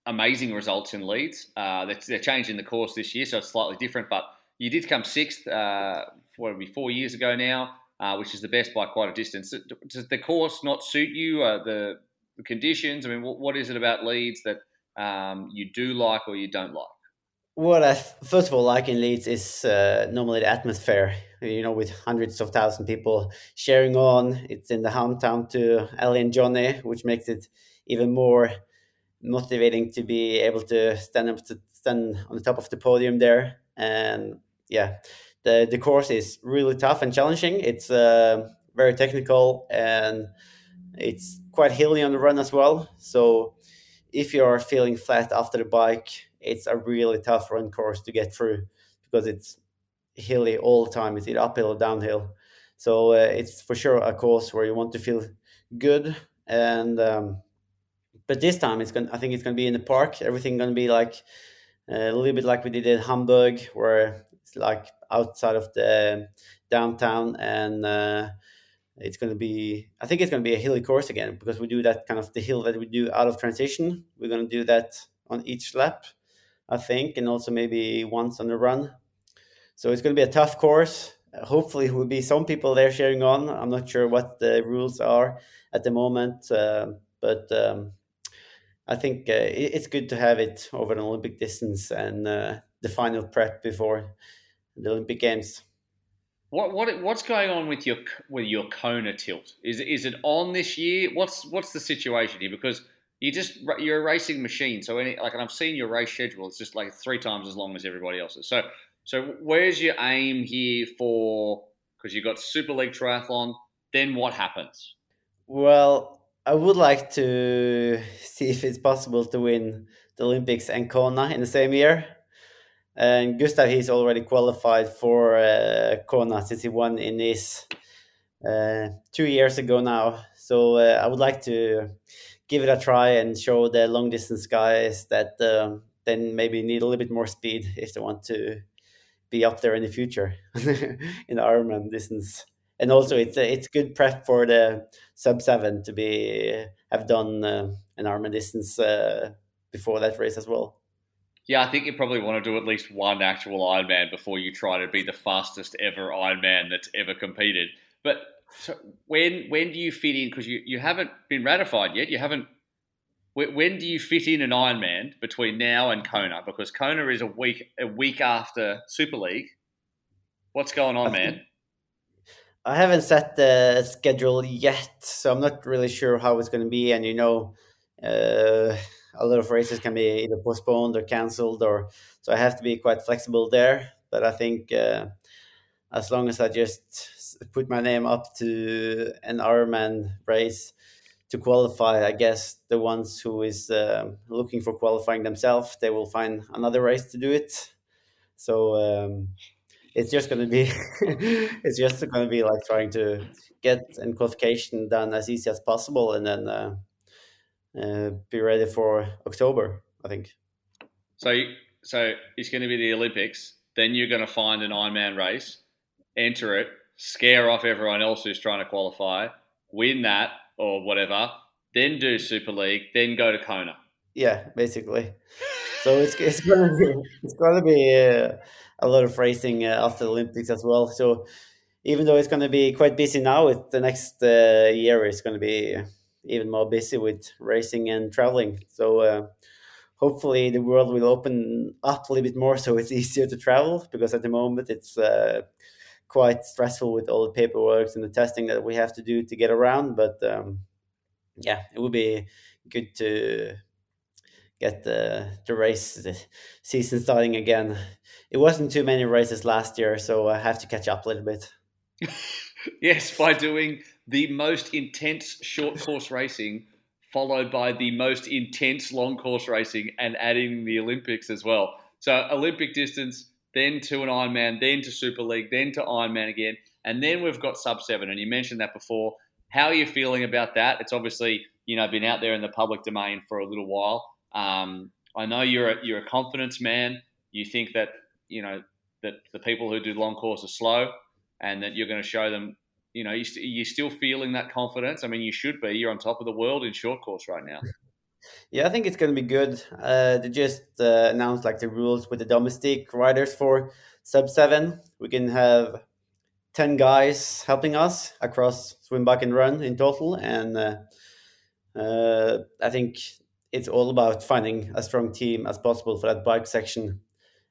amazing results in Leeds. Uh, they're, changing the course this year, so it's slightly different. But you did come sixth. Uh, what be four years ago now, uh, which is the best by quite a distance. Does the course not suit you? Uh, the, the, conditions. I mean, what, what is it about Leeds that um, you do like or you don't like? What I first of all like in Leeds is uh, normally the atmosphere. You know, with hundreds of thousand people sharing on. It's in the hometown to Ellie and Jonny, which makes it even more motivating to be able to stand up to stand on the top of the podium there. And yeah, the the course is really tough and challenging. It's uh, very technical and it's quite hilly on the run as well. So if you are feeling flat after the bike it's a really tough run course to get through because it's hilly all the time. It's either uphill or downhill. So uh, it's for sure a course where you want to feel good. And um, but this time it's going. I think it's going to be in the park. Everything going to be like uh, a little bit like we did in Hamburg, where it's like outside of the downtown and. Uh, it's going to be i think it's going to be a hilly course again because we do that kind of the hill that we do out of transition we're going to do that on each lap I think, and also maybe once on the run. So it's going to be a tough course. Hopefully, will be some people there sharing on. I'm not sure what the rules are at the moment, uh, but um, I think uh, it's good to have it over an Olympic distance and uh, the final prep before the Olympic Games. What what what's going on with your with your Kona tilt? Is is it on this year? What's what's the situation here? Because you just you're a racing machine. So any like, and I've seen your race schedule. It's just like three times as long as everybody else's. So so where's your aim here for? Because you've got Super League Triathlon. Then what happens? Well, I would like to see if it's possible to win the Olympics and Kona in the same year. And Gustav, he's already qualified for uh, Kona since he won in Nice uh, two years ago now. So uh, I would like to give it a try and show the long distance guys that um, then maybe need a little bit more speed if they want to be up there in the future in the Ironman distance. And also, it's it's good prep for the sub seven to be have done uh, an Ironman distance uh, before that race as well. Yeah, I think you probably want to do at least one actual Ironman before you try to be the fastest ever Ironman that's ever competed. But so when when do you fit in? Because you, you haven't been ratified yet. You haven't. When do you fit in an Ironman between now and Kona? Because Kona is a week a week after Super League. What's going on, man? I haven't set the schedule yet, so I'm not really sure how it's going to be. And you know, uh, a lot of races can be either postponed or cancelled, or so I have to be quite flexible there. But I think uh, as long as I just put my name up to an Ironman race, to qualify. I guess the ones who is uh, looking for qualifying themselves, they will find another race to do it. So um, it's just going to be it's just going to be like trying to get in qualification done as easy as possible, and then uh, uh, be ready for October. I think. So, so it's going to be the Olympics. Then you're going to find an Ironman race, enter it, scare off everyone else who's trying to qualify, win that or whatever, then do Super League, then go to Kona. Yeah, basically. So it's it's gonna be it's gonna be uh, a lot of racing uh, after the Olympics as well. So even though it's gonna be quite busy now, the next uh, year is gonna be even more busy with racing and traveling. So uh, hopefully the world will open up a little bit more, so it's easier to travel. Because at the moment it's quite stressful with all the paperwork and the testing that we have to do to get around. But um, yeah, it would be good to get the the race the season starting again. It wasn't too many races last year, so I have to catch up a little bit. yes, by doing the most intense short course racing, followed by the most intense long course racing, and adding the Olympics as well. So Olympic distance, then to an Ironman, then to Super League, then to Ironman again, and then we've got sub seven. And you mentioned that before. How are you feeling about that? It's obviously you know been out there in the public domain for a little while. Um, I know you're a, you're a confidence man. You think that you know that the people who do long course are slow, and that you're going to show them. You know, you st- you're still feeling that confidence. I mean, you should be. You're on top of the world in short course right now. I think it's going to be good. Uh, they just uh, announced like the rules with the domestic riders for sub seven. We can have ten guys helping us across swim, bike, and run in total, and uh, uh, I think it's all about finding a strong team as possible for that bike section.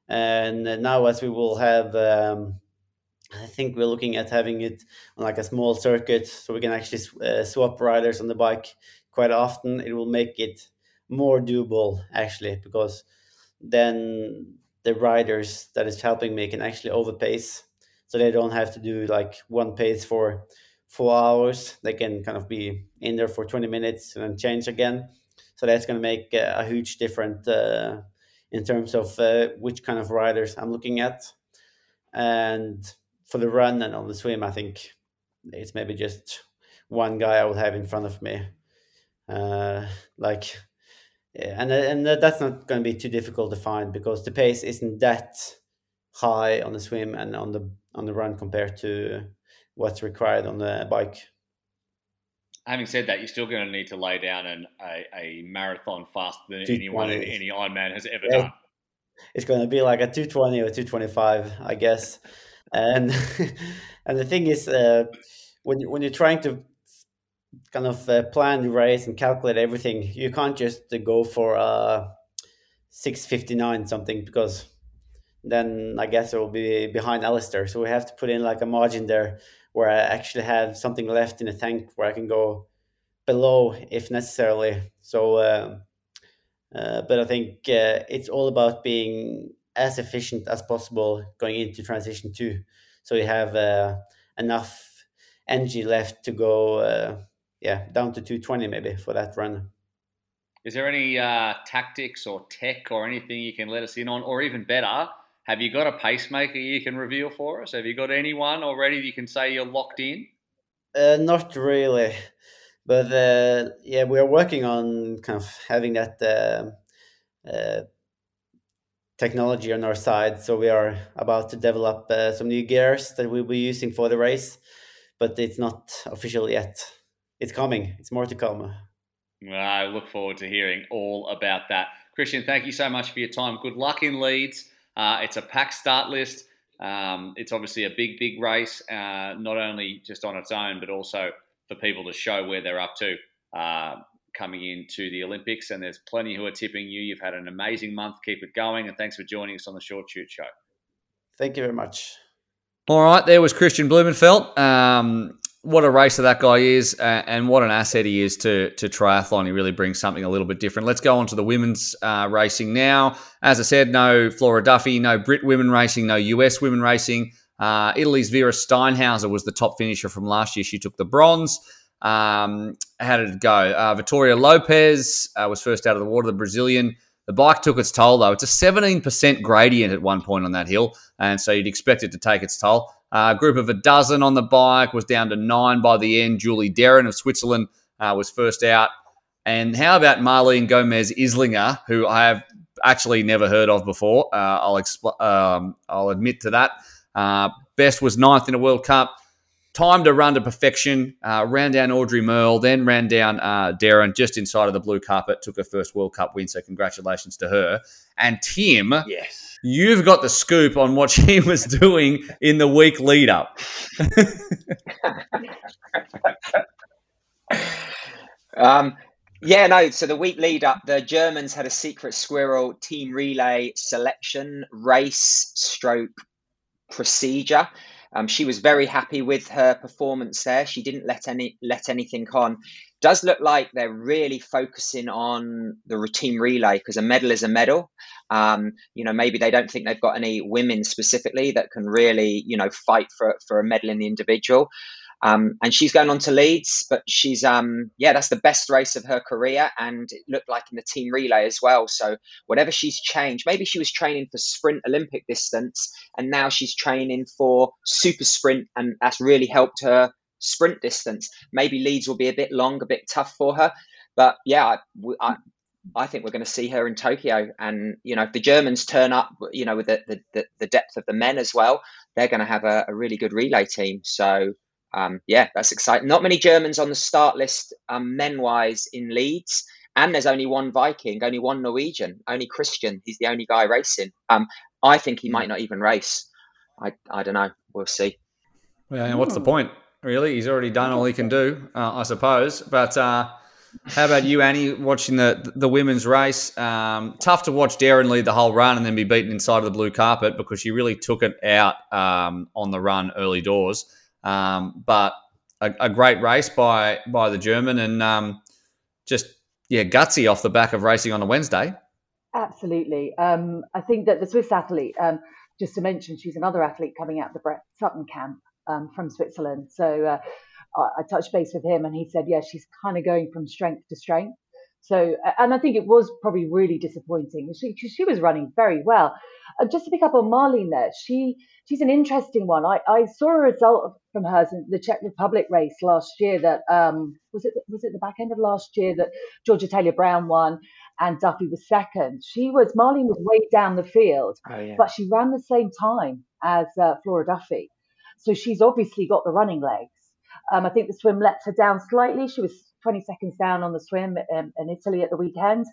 And now, as we will have, um, I think we're looking at having it on like a small circuit, so we can actually uh, swap riders on the bike quite often. It will make it more doable actually, because then the riders that is helping me can actually overpace, so they don't have to do like one pace for four hours. They can kind of be in there for 20 minutes and then change again so that's going to make a huge difference uh, in terms of uh, which kind of riders I'm looking at. And for the run and on the swim, I think it's maybe just one guy I will have in front of me. Uh, like, and and that's not going to be too difficult to find because the pace isn't that high on the swim and on the on the run compared to what's required on the bike having said that, you're still going to need to lay down an, a, a marathon faster than anyone any Ironman has ever yeah. done. It's going to be like a 220 or 225, I guess. And and the thing is, uh, when when you're trying to kind of uh, plan the race and calculate everything, you can't just go for uh, 659 something because then I guess it will be behind Alistair. So we have to put in like a margin there where I actually have something left in the tank where I can go below if necessarily. So, uh, uh, but I think uh, it's all about being as efficient as possible going into transition two, so you have uh, enough energy left to go, uh, yeah, down to 220 maybe for that run. Is there any uh, tactics or tech or anything you can let us in on, or even better? Have you got a pacemaker you can reveal for us? Have you got anyone already you can say you're locked in? Uh, not really, but uh, yeah, we're working on kind of having that uh, uh technology on our side. So we are about to develop uh, some new gears that we'll be using for the race, but it's not official yet. It's coming. It's more to come. I look forward to hearing all about that. Kristian, thank you so much for your time. Good luck in Leeds. Uh, it's a packed start list. Um, it's obviously a big, big race, uh, not only just on its own, but also for people to show where they're up to uh, coming into the Olympics. And there's plenty who are tipping you. You've had an amazing month. Keep it going. And thanks for joining us on the Short Shoot Show. Thank you very much. All right, there was Kristian Blummenfelt. Um, what a racer that guy is, uh, and what an asset he is to to triathlon. He really brings something a little bit different. Let's go on to the women's uh, racing now. As I said, no Flora Duffy, no Brit women racing, no US women racing. Uh, Italy's Vera Steinhauser was the top finisher from last year. She took the bronze. Um, how did it go? Uh, Victoria Lopez uh, was first out of the water, the Brazilian. The bike took its toll, though. It's a 17% gradient at one point on that hill, and so you'd expect it to take its toll. A group of a dozen on the bike was down to nine by the end. Julie Derron of Switzerland uh, was first out. And how about Marlene Gomez Islinger, who I have actually never heard of before? Uh, I'll expl- um, I'll admit to that. Uh, best was ninth in a World Cup. Time to run to perfection. Uh, ran down Audrey Merle, then ran down uh, Derron just inside of the blue carpet. Took her first World Cup win, so congratulations to her. And Tim, Yes. you've got the scoop on what she was doing in the week lead up. Um, yeah, no. So the week lead up, the Germans had a secret squirrel team relay selection race stroke procedure. Um, she was very happy with her performance there. She didn't let any let anything on. Does look like they're really focusing on the routine relay because a medal is a medal. Um, you know, maybe they don't think they've got any women specifically that can really, you know, fight for for a medal in the individual. Um, and she's going on to Leeds, but she's um, yeah, that's the best race of her career, and it looked like in the team relay as well. So whatever she's changed, maybe she was training for sprint Olympic distance, and now she's training for super sprint, and that's really helped her sprint distance. Maybe Leeds will be a bit long, a bit tough for her, but yeah, I, I, I think we're going to see her in Tokyo, and you know if the Germans turn up, you know with the the, the depth of the men as well, they're going to have a, a really good relay team. So um, yeah, that's exciting. Not many Germans on the start list, um, men wise, in Leeds. And there's only one Viking, only one Norwegian, only Kristian. He's the only guy racing. Um, I think he might not even race. I, I don't know. We'll see. Yeah, and what's the point, really? He's already done all he can do, uh, I suppose. But uh, how about you, Annie, watching the the women's race? Um, tough to watch Derron lead the whole run and then be beaten inside of the blue carpet because she really took it out um, on the run early doors. Um, but a, a, great race by by the German and um, just yeah gutsy off the back of racing on a Wednesday. Absolutely. Um, I think that the Swiss athlete, um, just to mention, she's another athlete coming out the Brett Sutton camp um, from Switzerland. So uh, I, I touched base with him, and he said, yeah, she's kind of going from strength to strength. So, and I think it was probably really disappointing. She, she was running very well. Uh, just to pick up on Marlene there, she she's an interesting one. I, I saw a result from hers in the Czech Republic race last year. That um, was it was it the back end of last year that Georgia Taylor Brown won and Duffy was second. She was Marlene was way down the field, Oh yeah. but she ran the same time as uh, Flora Duffy. So she's obviously got the running legs. Um, I think the swim let her down slightly. She was 20 seconds down on the swim in, in Italy at the weekend,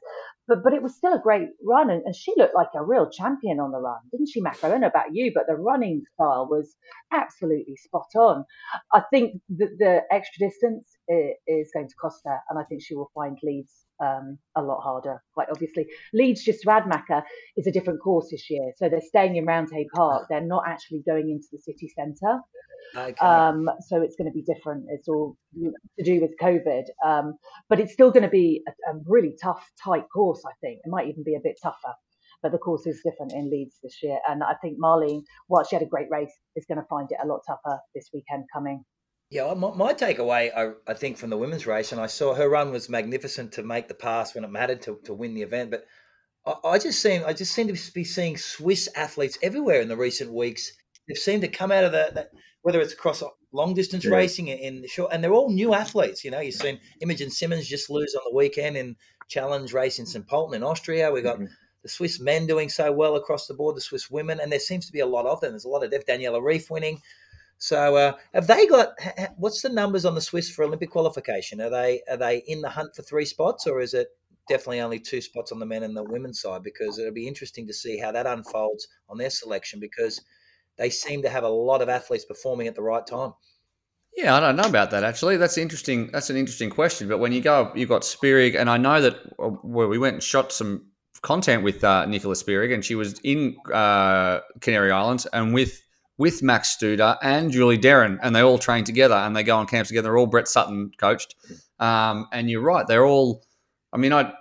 but but it was still a great run, and, and she looked like a real champion on the run, didn't she, Mac? I don't know about you, but the running style was absolutely spot on. I think that the extra distance eh, is going to cost her, and I think she will find Leeds um, a lot harder. Quite obviously, Leeds just Radmacher is a different course this year, so they're staying in Roundhay Park. They're not actually going into the city centre. Okay. Um, so it's going to be different. It's all to do with COVID, um, but it's still going to be a, a really tough, tight course. I think it might even be a bit tougher. But the course is different in Leeds this year, and I think Marlene, while she had a great race, is going to find it a lot tougher this weekend coming. Yeah, my, my takeaway, I, I think, from the women's race, and I saw her run was magnificent to make the pass when it mattered to, to win the event. But I, I just seem I just seem to be seeing Swiss athletes everywhere in the recent weeks. They've seemed to come out of the, the whether it's across long distance Yeah. racing in- the short, and they're all new athletes. You know, you've seen Imogen Simmons just lose on the weekend in challenge race in St. Pölten in Austria. We've got Mhm. the Swiss men doing so well across the board, the Swiss women, and there seems to be a lot of them. There's a lot of depth. Daniela Ryf winning. So uh, have they got? ha- ha- What's the numbers on the Swiss for Olympic qualification? Are they are they in the hunt for three spots, or is it definitely only two spots on the men and the women's side? Because it'll be interesting to see how that unfolds on their selection because they seem to have a lot of athletes performing at the right time. Yeah, I don't know about that actually. That's interesting. That's an interesting question. But when you go, you've got Spirig, and I know that uh, where we went and shot some content with uh, Nicola Spirig, and she was in uh, Canary Islands and with with Max Studer and Julie Derron, and they all train together and they go on camps together. They're all Brett Sutton coached, um, and you're right. They're all. I mean, I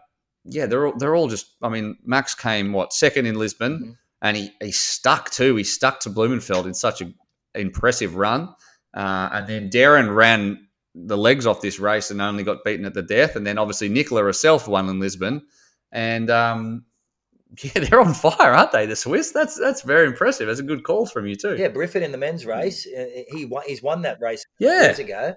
yeah, they're all they're all just. I mean, Max came what second in Lisbon, Mhm. and he he stuck too. He stuck to Blummenfelt in such a impressive run. Uh, and then Derron ran the legs off this race and only got beaten at the death. And then obviously Nicola herself won in Lisbon, and um, yeah, they're on fire, aren't they? The Swiss. That's that's very impressive. That's a good call from you too. Yeah, Briffod in the men's race, uh, he won, he's won that race yeah. years ago.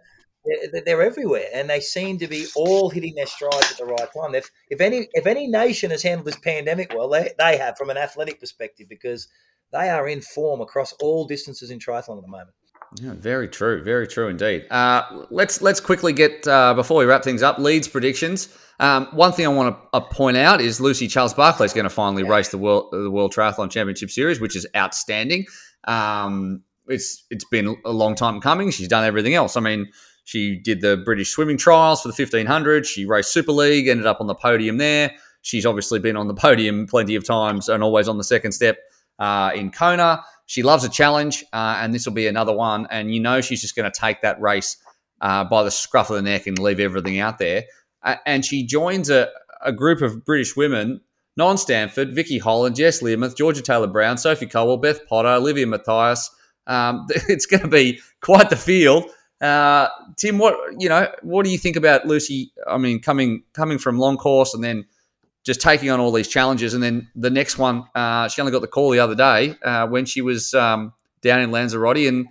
They're, they're everywhere, and they seem to be all hitting their strides at the right time. If, if any if any nation has handled this pandemic well, they they have from an athletic perspective because they are in form across all distances in triathlon at the moment. Yeah, very true, very true indeed. Uh, let's let's quickly get uh, before we wrap things up. Leeds predictions. Um, one thing I want to uh, point out is Lucy Charles Barclay is going to finally yeah. race the world the World Triathlon Championship Series, which is outstanding. Um, it's it's been a long time coming. She's done everything else. I mean, she did the British swimming trials for the fifteen hundred. She raced Super League, ended up on the podium there. She's obviously been on the podium plenty of times and always on the second step uh, in Kona. She loves a challenge, uh, and this will be another one. And you know she's just going to take that race uh, by the scruff of the neck and leave everything out there. and she joins a, a group of British women Non Stanford, Vicky Holland, Jess Learmonth, Georgia Taylor Brown, Sophie Coldwell, Beth Potter, Olivia Mathias. Um, it's going to be quite the field. Uh, Tim, what you know, what do you think about Lucy? I mean, coming coming from long course and then just taking on all these challenges. And then the next one, uh, she only got the call the other day uh, when she was um, down in Lanzarote, and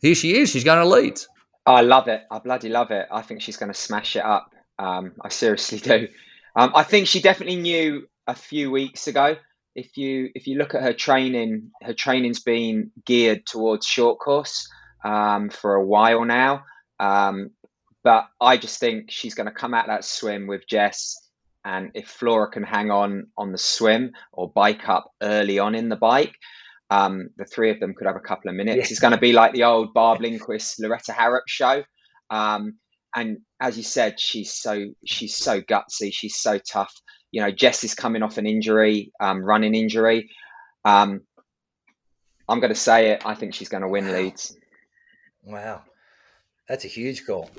here she is. She's going to lead. I love it. I bloody love it. I think she's going to smash it up. Um, I seriously do. Um, I think she definitely knew a few weeks ago. If you if you look at her training, her training's been geared towards short course um, for a while now. Um, but I just think she's going to come out that swim with Jess and if Flora can hang on on the swim or bike up early on in the bike, um, the three of them could have a couple of minutes. Yeah. It's going to be like the old Barb Lindquist, Loretta Harrop show. Um, and as you said, she's so she's so gutsy. She's so tough. You know, Jess is coming off an injury, um, running injury. Um, I'm going to say it. I think she's going to win Leeds. Wow, that's a huge call.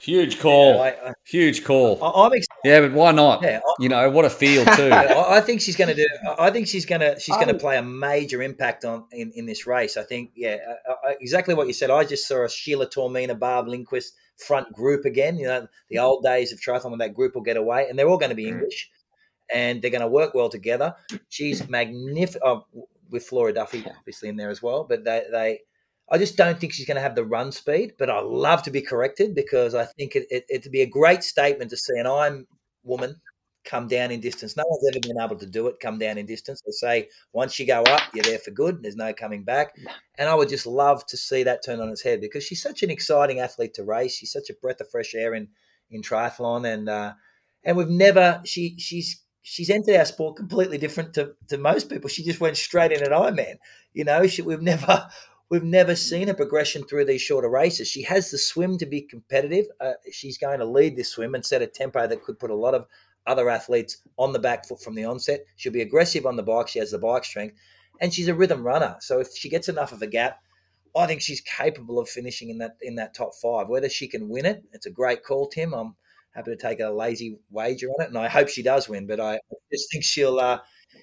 Huge call. Yeah, I, Huge call. I, am Yeah, but why not? Yeah, I, you know what a field too. I, think she's going to do. I think she's going to she's going to play a major impact on in, in this race. I think yeah, uh, uh, exactly what you said. I just saw a Sheila Taormina, Barb Lindquist front group again. You know, the old days of triathlon when that group will get away, and they're all going to be mm. English, and they're going to work well together. She's magnificent. Oh, with Flora Duffy obviously in there as well, but they they I just don't think she's going to have the run speed, but I love to be corrected because I think it, it, it'd be a great statement to see an I'm woman come down in distance. No one's ever been able to do it, come down in distance. They say once you go up, you're there for good. There's no coming back. And I would just love to see that turn on its head because she's such an exciting athlete to race. She's such a breath of fresh air in, in triathlon. And, uh, and we've never, she, she's, she's entered our sport completely different to, to most people. She just went straight in at Ironman. You know, she, we've never We've never seen a progression through these shorter races. She has the swim to be competitive. Uh, she's going to lead this swim and set a tempo that could put a lot of other athletes on the back foot from the onset. She'll be aggressive on the bike. She has the bike strength, and she's a rhythm runner. So if she gets enough of a gap, I think she's capable of finishing in that in that top five. Whether she can win it, it's a great call, Tim. I'm happy to take a lazy wager on it, and I hope she does win. But I just think she'll. Uh,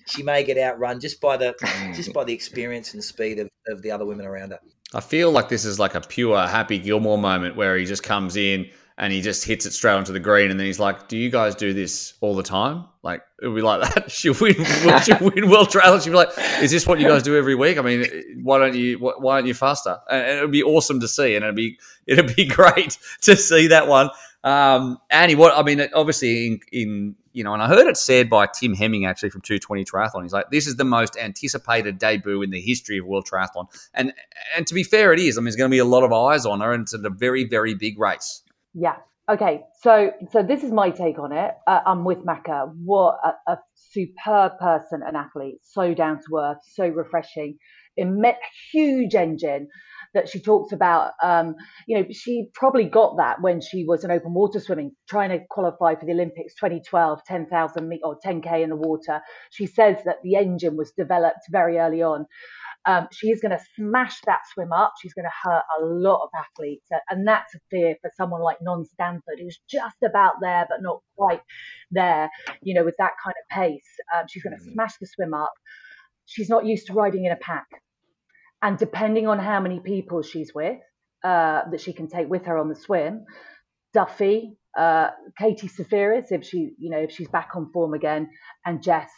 she may get outrun just by the just by the experience and speed of, of the other women around her. I feel like this is like a pure Happy Gilmore moment where he just comes in and he just hits it straight onto the green, and then he's like, "Do you guys do this all the time? Like it'll be like that. She'll win. She'll win World Trail. She'll be like, "Is this what you guys do every week? I mean, why don't you? Why aren't you faster?" And it'd be awesome to see, and it'd be it'd be great to see that one. Um, Annie, what I mean, obviously in, in you know, and I heard it said by Tim Heming actually from 220 Triathlon. He's like, this is the most anticipated debut in the history of World Triathlon. And and to be fair, it is. I mean, there's going to be a lot of eyes on her, and it's a very, very big race. Yeah. Okay. So so this is my take on it. Uh, I'm with Macca. What a, a superb person and athlete. So down to earth. So refreshing. Im- huge engine that she talks about. Um, you know, she probably got that when she was an open water swimming, trying to qualify for the Olympics 2012, 10,000 or 10k in the water. She says that the engine was developed very early on. Um, she is going to smash that swim up. She's going to hurt a lot of athletes, and that's a fear for someone like Non Stanford, who's just about there but not quite there. You know, with that kind of pace, um, she's going to mm-hmm. smash the swim up. She's not used to riding in a pack. And depending on how many people she's with, uh, that she can take with her on the swim. Duffy, uh, Katie Zaferes, if she, you know, if she's back on form again, and Jess.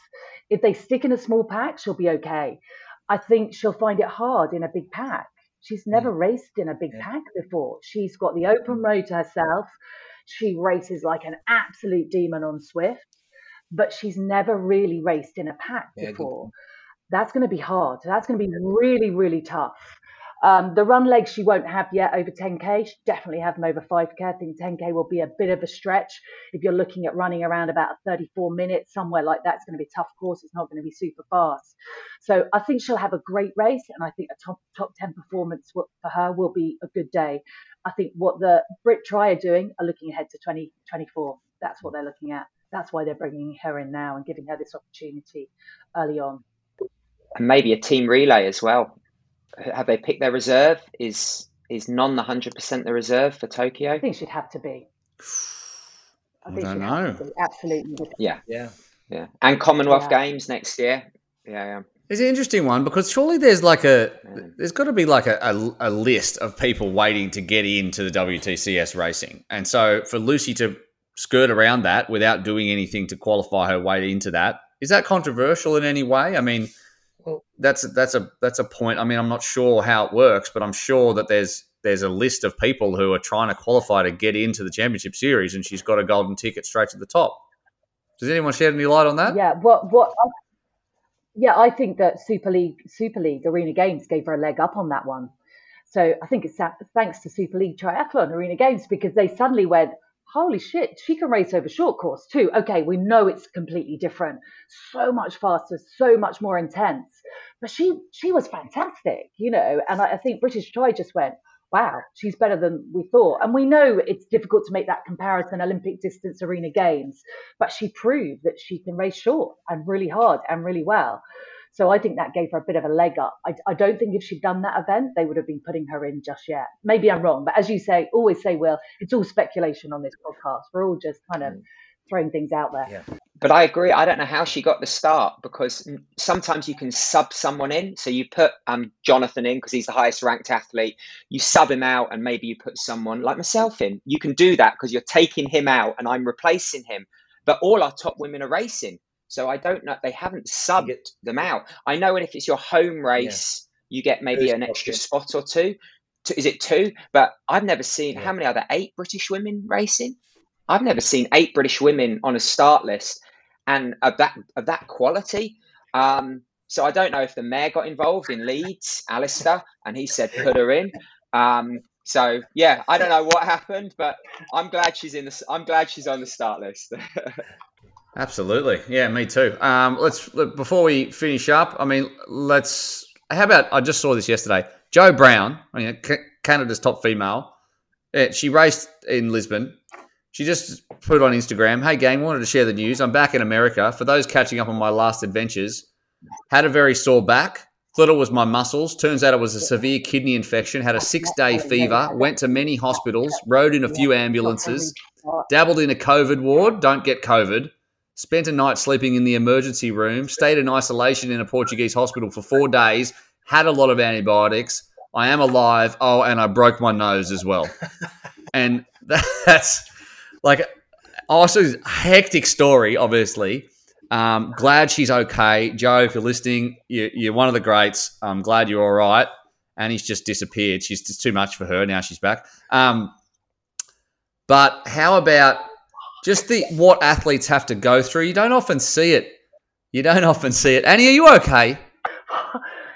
If they stick in a small pack, she'll be okay. I think she'll find it hard in a big pack. She's never raced in a big Yeah. pack before. She's got the open road to herself. She races like an absolute demon on Zwift, but she's never really raced in a pack Yeah, good before. That's going to be hard. That's going to be really, really tough. Um, the run legs she won't have yet over 10k. She definitely have them over 5k. I think 10k will be a bit of a stretch. If you're looking at running around about 34 minutes, somewhere like that's going to be a tough course. It's not going to be super fast. So I think she'll have a great race, and I think a top top 10 performance for her will be a good day. I think what the Brit Tri are doing are looking ahead to 2024. That's what they're looking at. That's why they're bringing her in now and giving her this opportunity early on. And maybe a team relay as well. Have they picked their reserve? Is is non the hundred percent the reserve for Tokyo? I think she'd have to be. I think don't she'd have to know. Absolutely. Yeah, Yeah. yeah, and Commonwealth Yeah. Games next year. Yeah, yeah. It's an interesting one because surely there's like a there's got to be like a, a, a list of people waiting to get into the WTCS racing, and so for Lucy to skirt around that without doing anything to qualify her way into that is that controversial in any way? I mean, Well- that's that's a that's a point. I mean, I'm not sure how it works, but I'm sure that there's there's a list of people who are trying to qualify to get into the championship series, and she's got a golden ticket straight to the top. Does anyone shed any light on that? Yeah. What? What? Yeah, I think that Super League, Super League Arena Games gave her a leg up on that one. So I think it's thanks to Super League Triathlon Arena Games because they suddenly went, holy shit, she can race over short course too. Okay, we know it's completely different, so much faster, so much more intense. But she she was fantastic, you know. And I, I think British Tri just went, wow, she's better than we thought. And we know it's difficult to make that comparison Olympic distance arena games, but she proved that she can race short and really hard and really well. So I think that gave her a bit of a leg up. I, I don't think if she'd done that event, they would have been putting her in just yet. Maybe I'm wrong, but as you say, always say, Will, it's all speculation on this podcast. We're all just kind of throwing things out there. Yeah. But I agree. I don't know how she got the start because sometimes you can sub someone in. So you put um, Jonathan in because he's the highest ranked athlete. You sub him out and maybe you put someone like myself in. You can do that because you're taking him out and I'm replacing him. But all our top women are racing. So I don't know. They haven't subbed get- them out. I know and if it's your home race, you get maybe an extra yeah. spot or two. Two- Is it two? But I've never seen Yeah. how many are there? Eight British women racing. I've never seen eight British women on a start list and of that of that quality. Um, so I don't know if the mayor got involved in Leeds, Alistair, and he said put her in. Um, so yeah, I don't know what happened, but I'm glad she's in the. I'm glad she's on the start list. Absolutely. Yeah, me too. Um, let's before we finish up. I mean, let's. How about? I just saw this yesterday. Joe Brown, I mean, Ca- Canada's top female. Yeah, she raced in Lisbon. She just put on Instagram, "Hey gang, wanted to share the news. I'm back in America. For those catching up on my last adventures, had a very sore back. Thought it was my muscles. Turns out it was a severe kidney infection. Had a six day fever. Went to many hospitals. Rode in a few ambulances. Dabbled in a COVID ward. Don't get COVID. Spent a night sleeping in the emergency room. Stayed in isolation in a Portuguese hospital for four days. Had a lot of antibiotics. I am alive. Oh, and I broke my nose as well. and that's like also a hectic story, obviously. Um, glad she's okay. Joe, if you're listening, you, you're one of the greats. I'm glad you're all right. And he's just disappeared. She's just too much for her. Now she's back. Um, but how about just the what athletes have to go through? You don't often see it. You don't often see it. Annie, are you okay?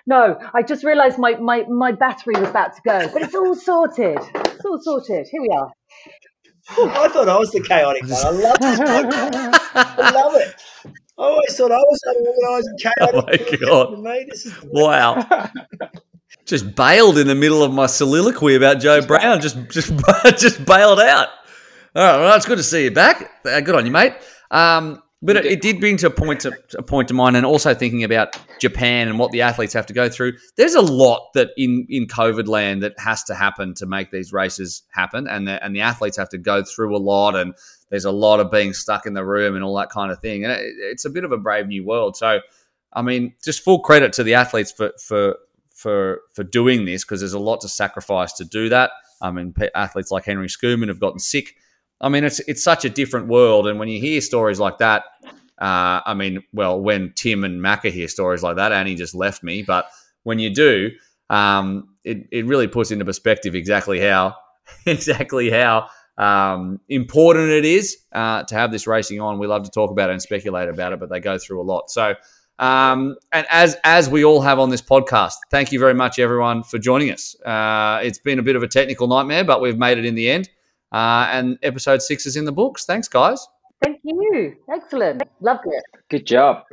No, I just realised my, my, my battery was about to go, but it's all sorted. It's all sorted. Here we are. I thought I was the chaotic one. I love this podcast. I love it. I always thought I was unorganised and chaotic. Oh my God. Mate, this is Wow. just bailed in the middle of my soliloquy about Joe Brown. Just, just, just bailed out. All right, well, it's good to see you back. Uh, good on you, mate. Um, but it, it did bring to a point to a point to mind, and also thinking about Japan and what the athletes have to go through. There's a lot that in in COVID land that has to happen to make these races happen, and the, and the athletes have to go through a lot, and there's a lot of being stuck in the room and all that kind of thing, and it, it's a bit of a brave new world. So, I mean, just full credit to the athletes for for for for doing this because there's a lot to sacrifice to do that. I mean, athletes like Henry Schoeman have gotten sick. I mean, it's it's such a different world, and when you hear stories like that, uh, I mean, well, when Tim and Macca hear stories like that, Annie just left me, but when you do, um, it it really puts into perspective exactly how exactly how um, important it is uh, to have this racing on. We love to talk about it and speculate about it, but they go through a lot. So, um, and as as we all have on this podcast, thank you very much, everyone, for joining us. Uh, it's been a bit of a technical nightmare, but we've made it in the end. Uh, and episode six is in the books. Thanks, guys. Thank you. Excellent. Loved it. Good job.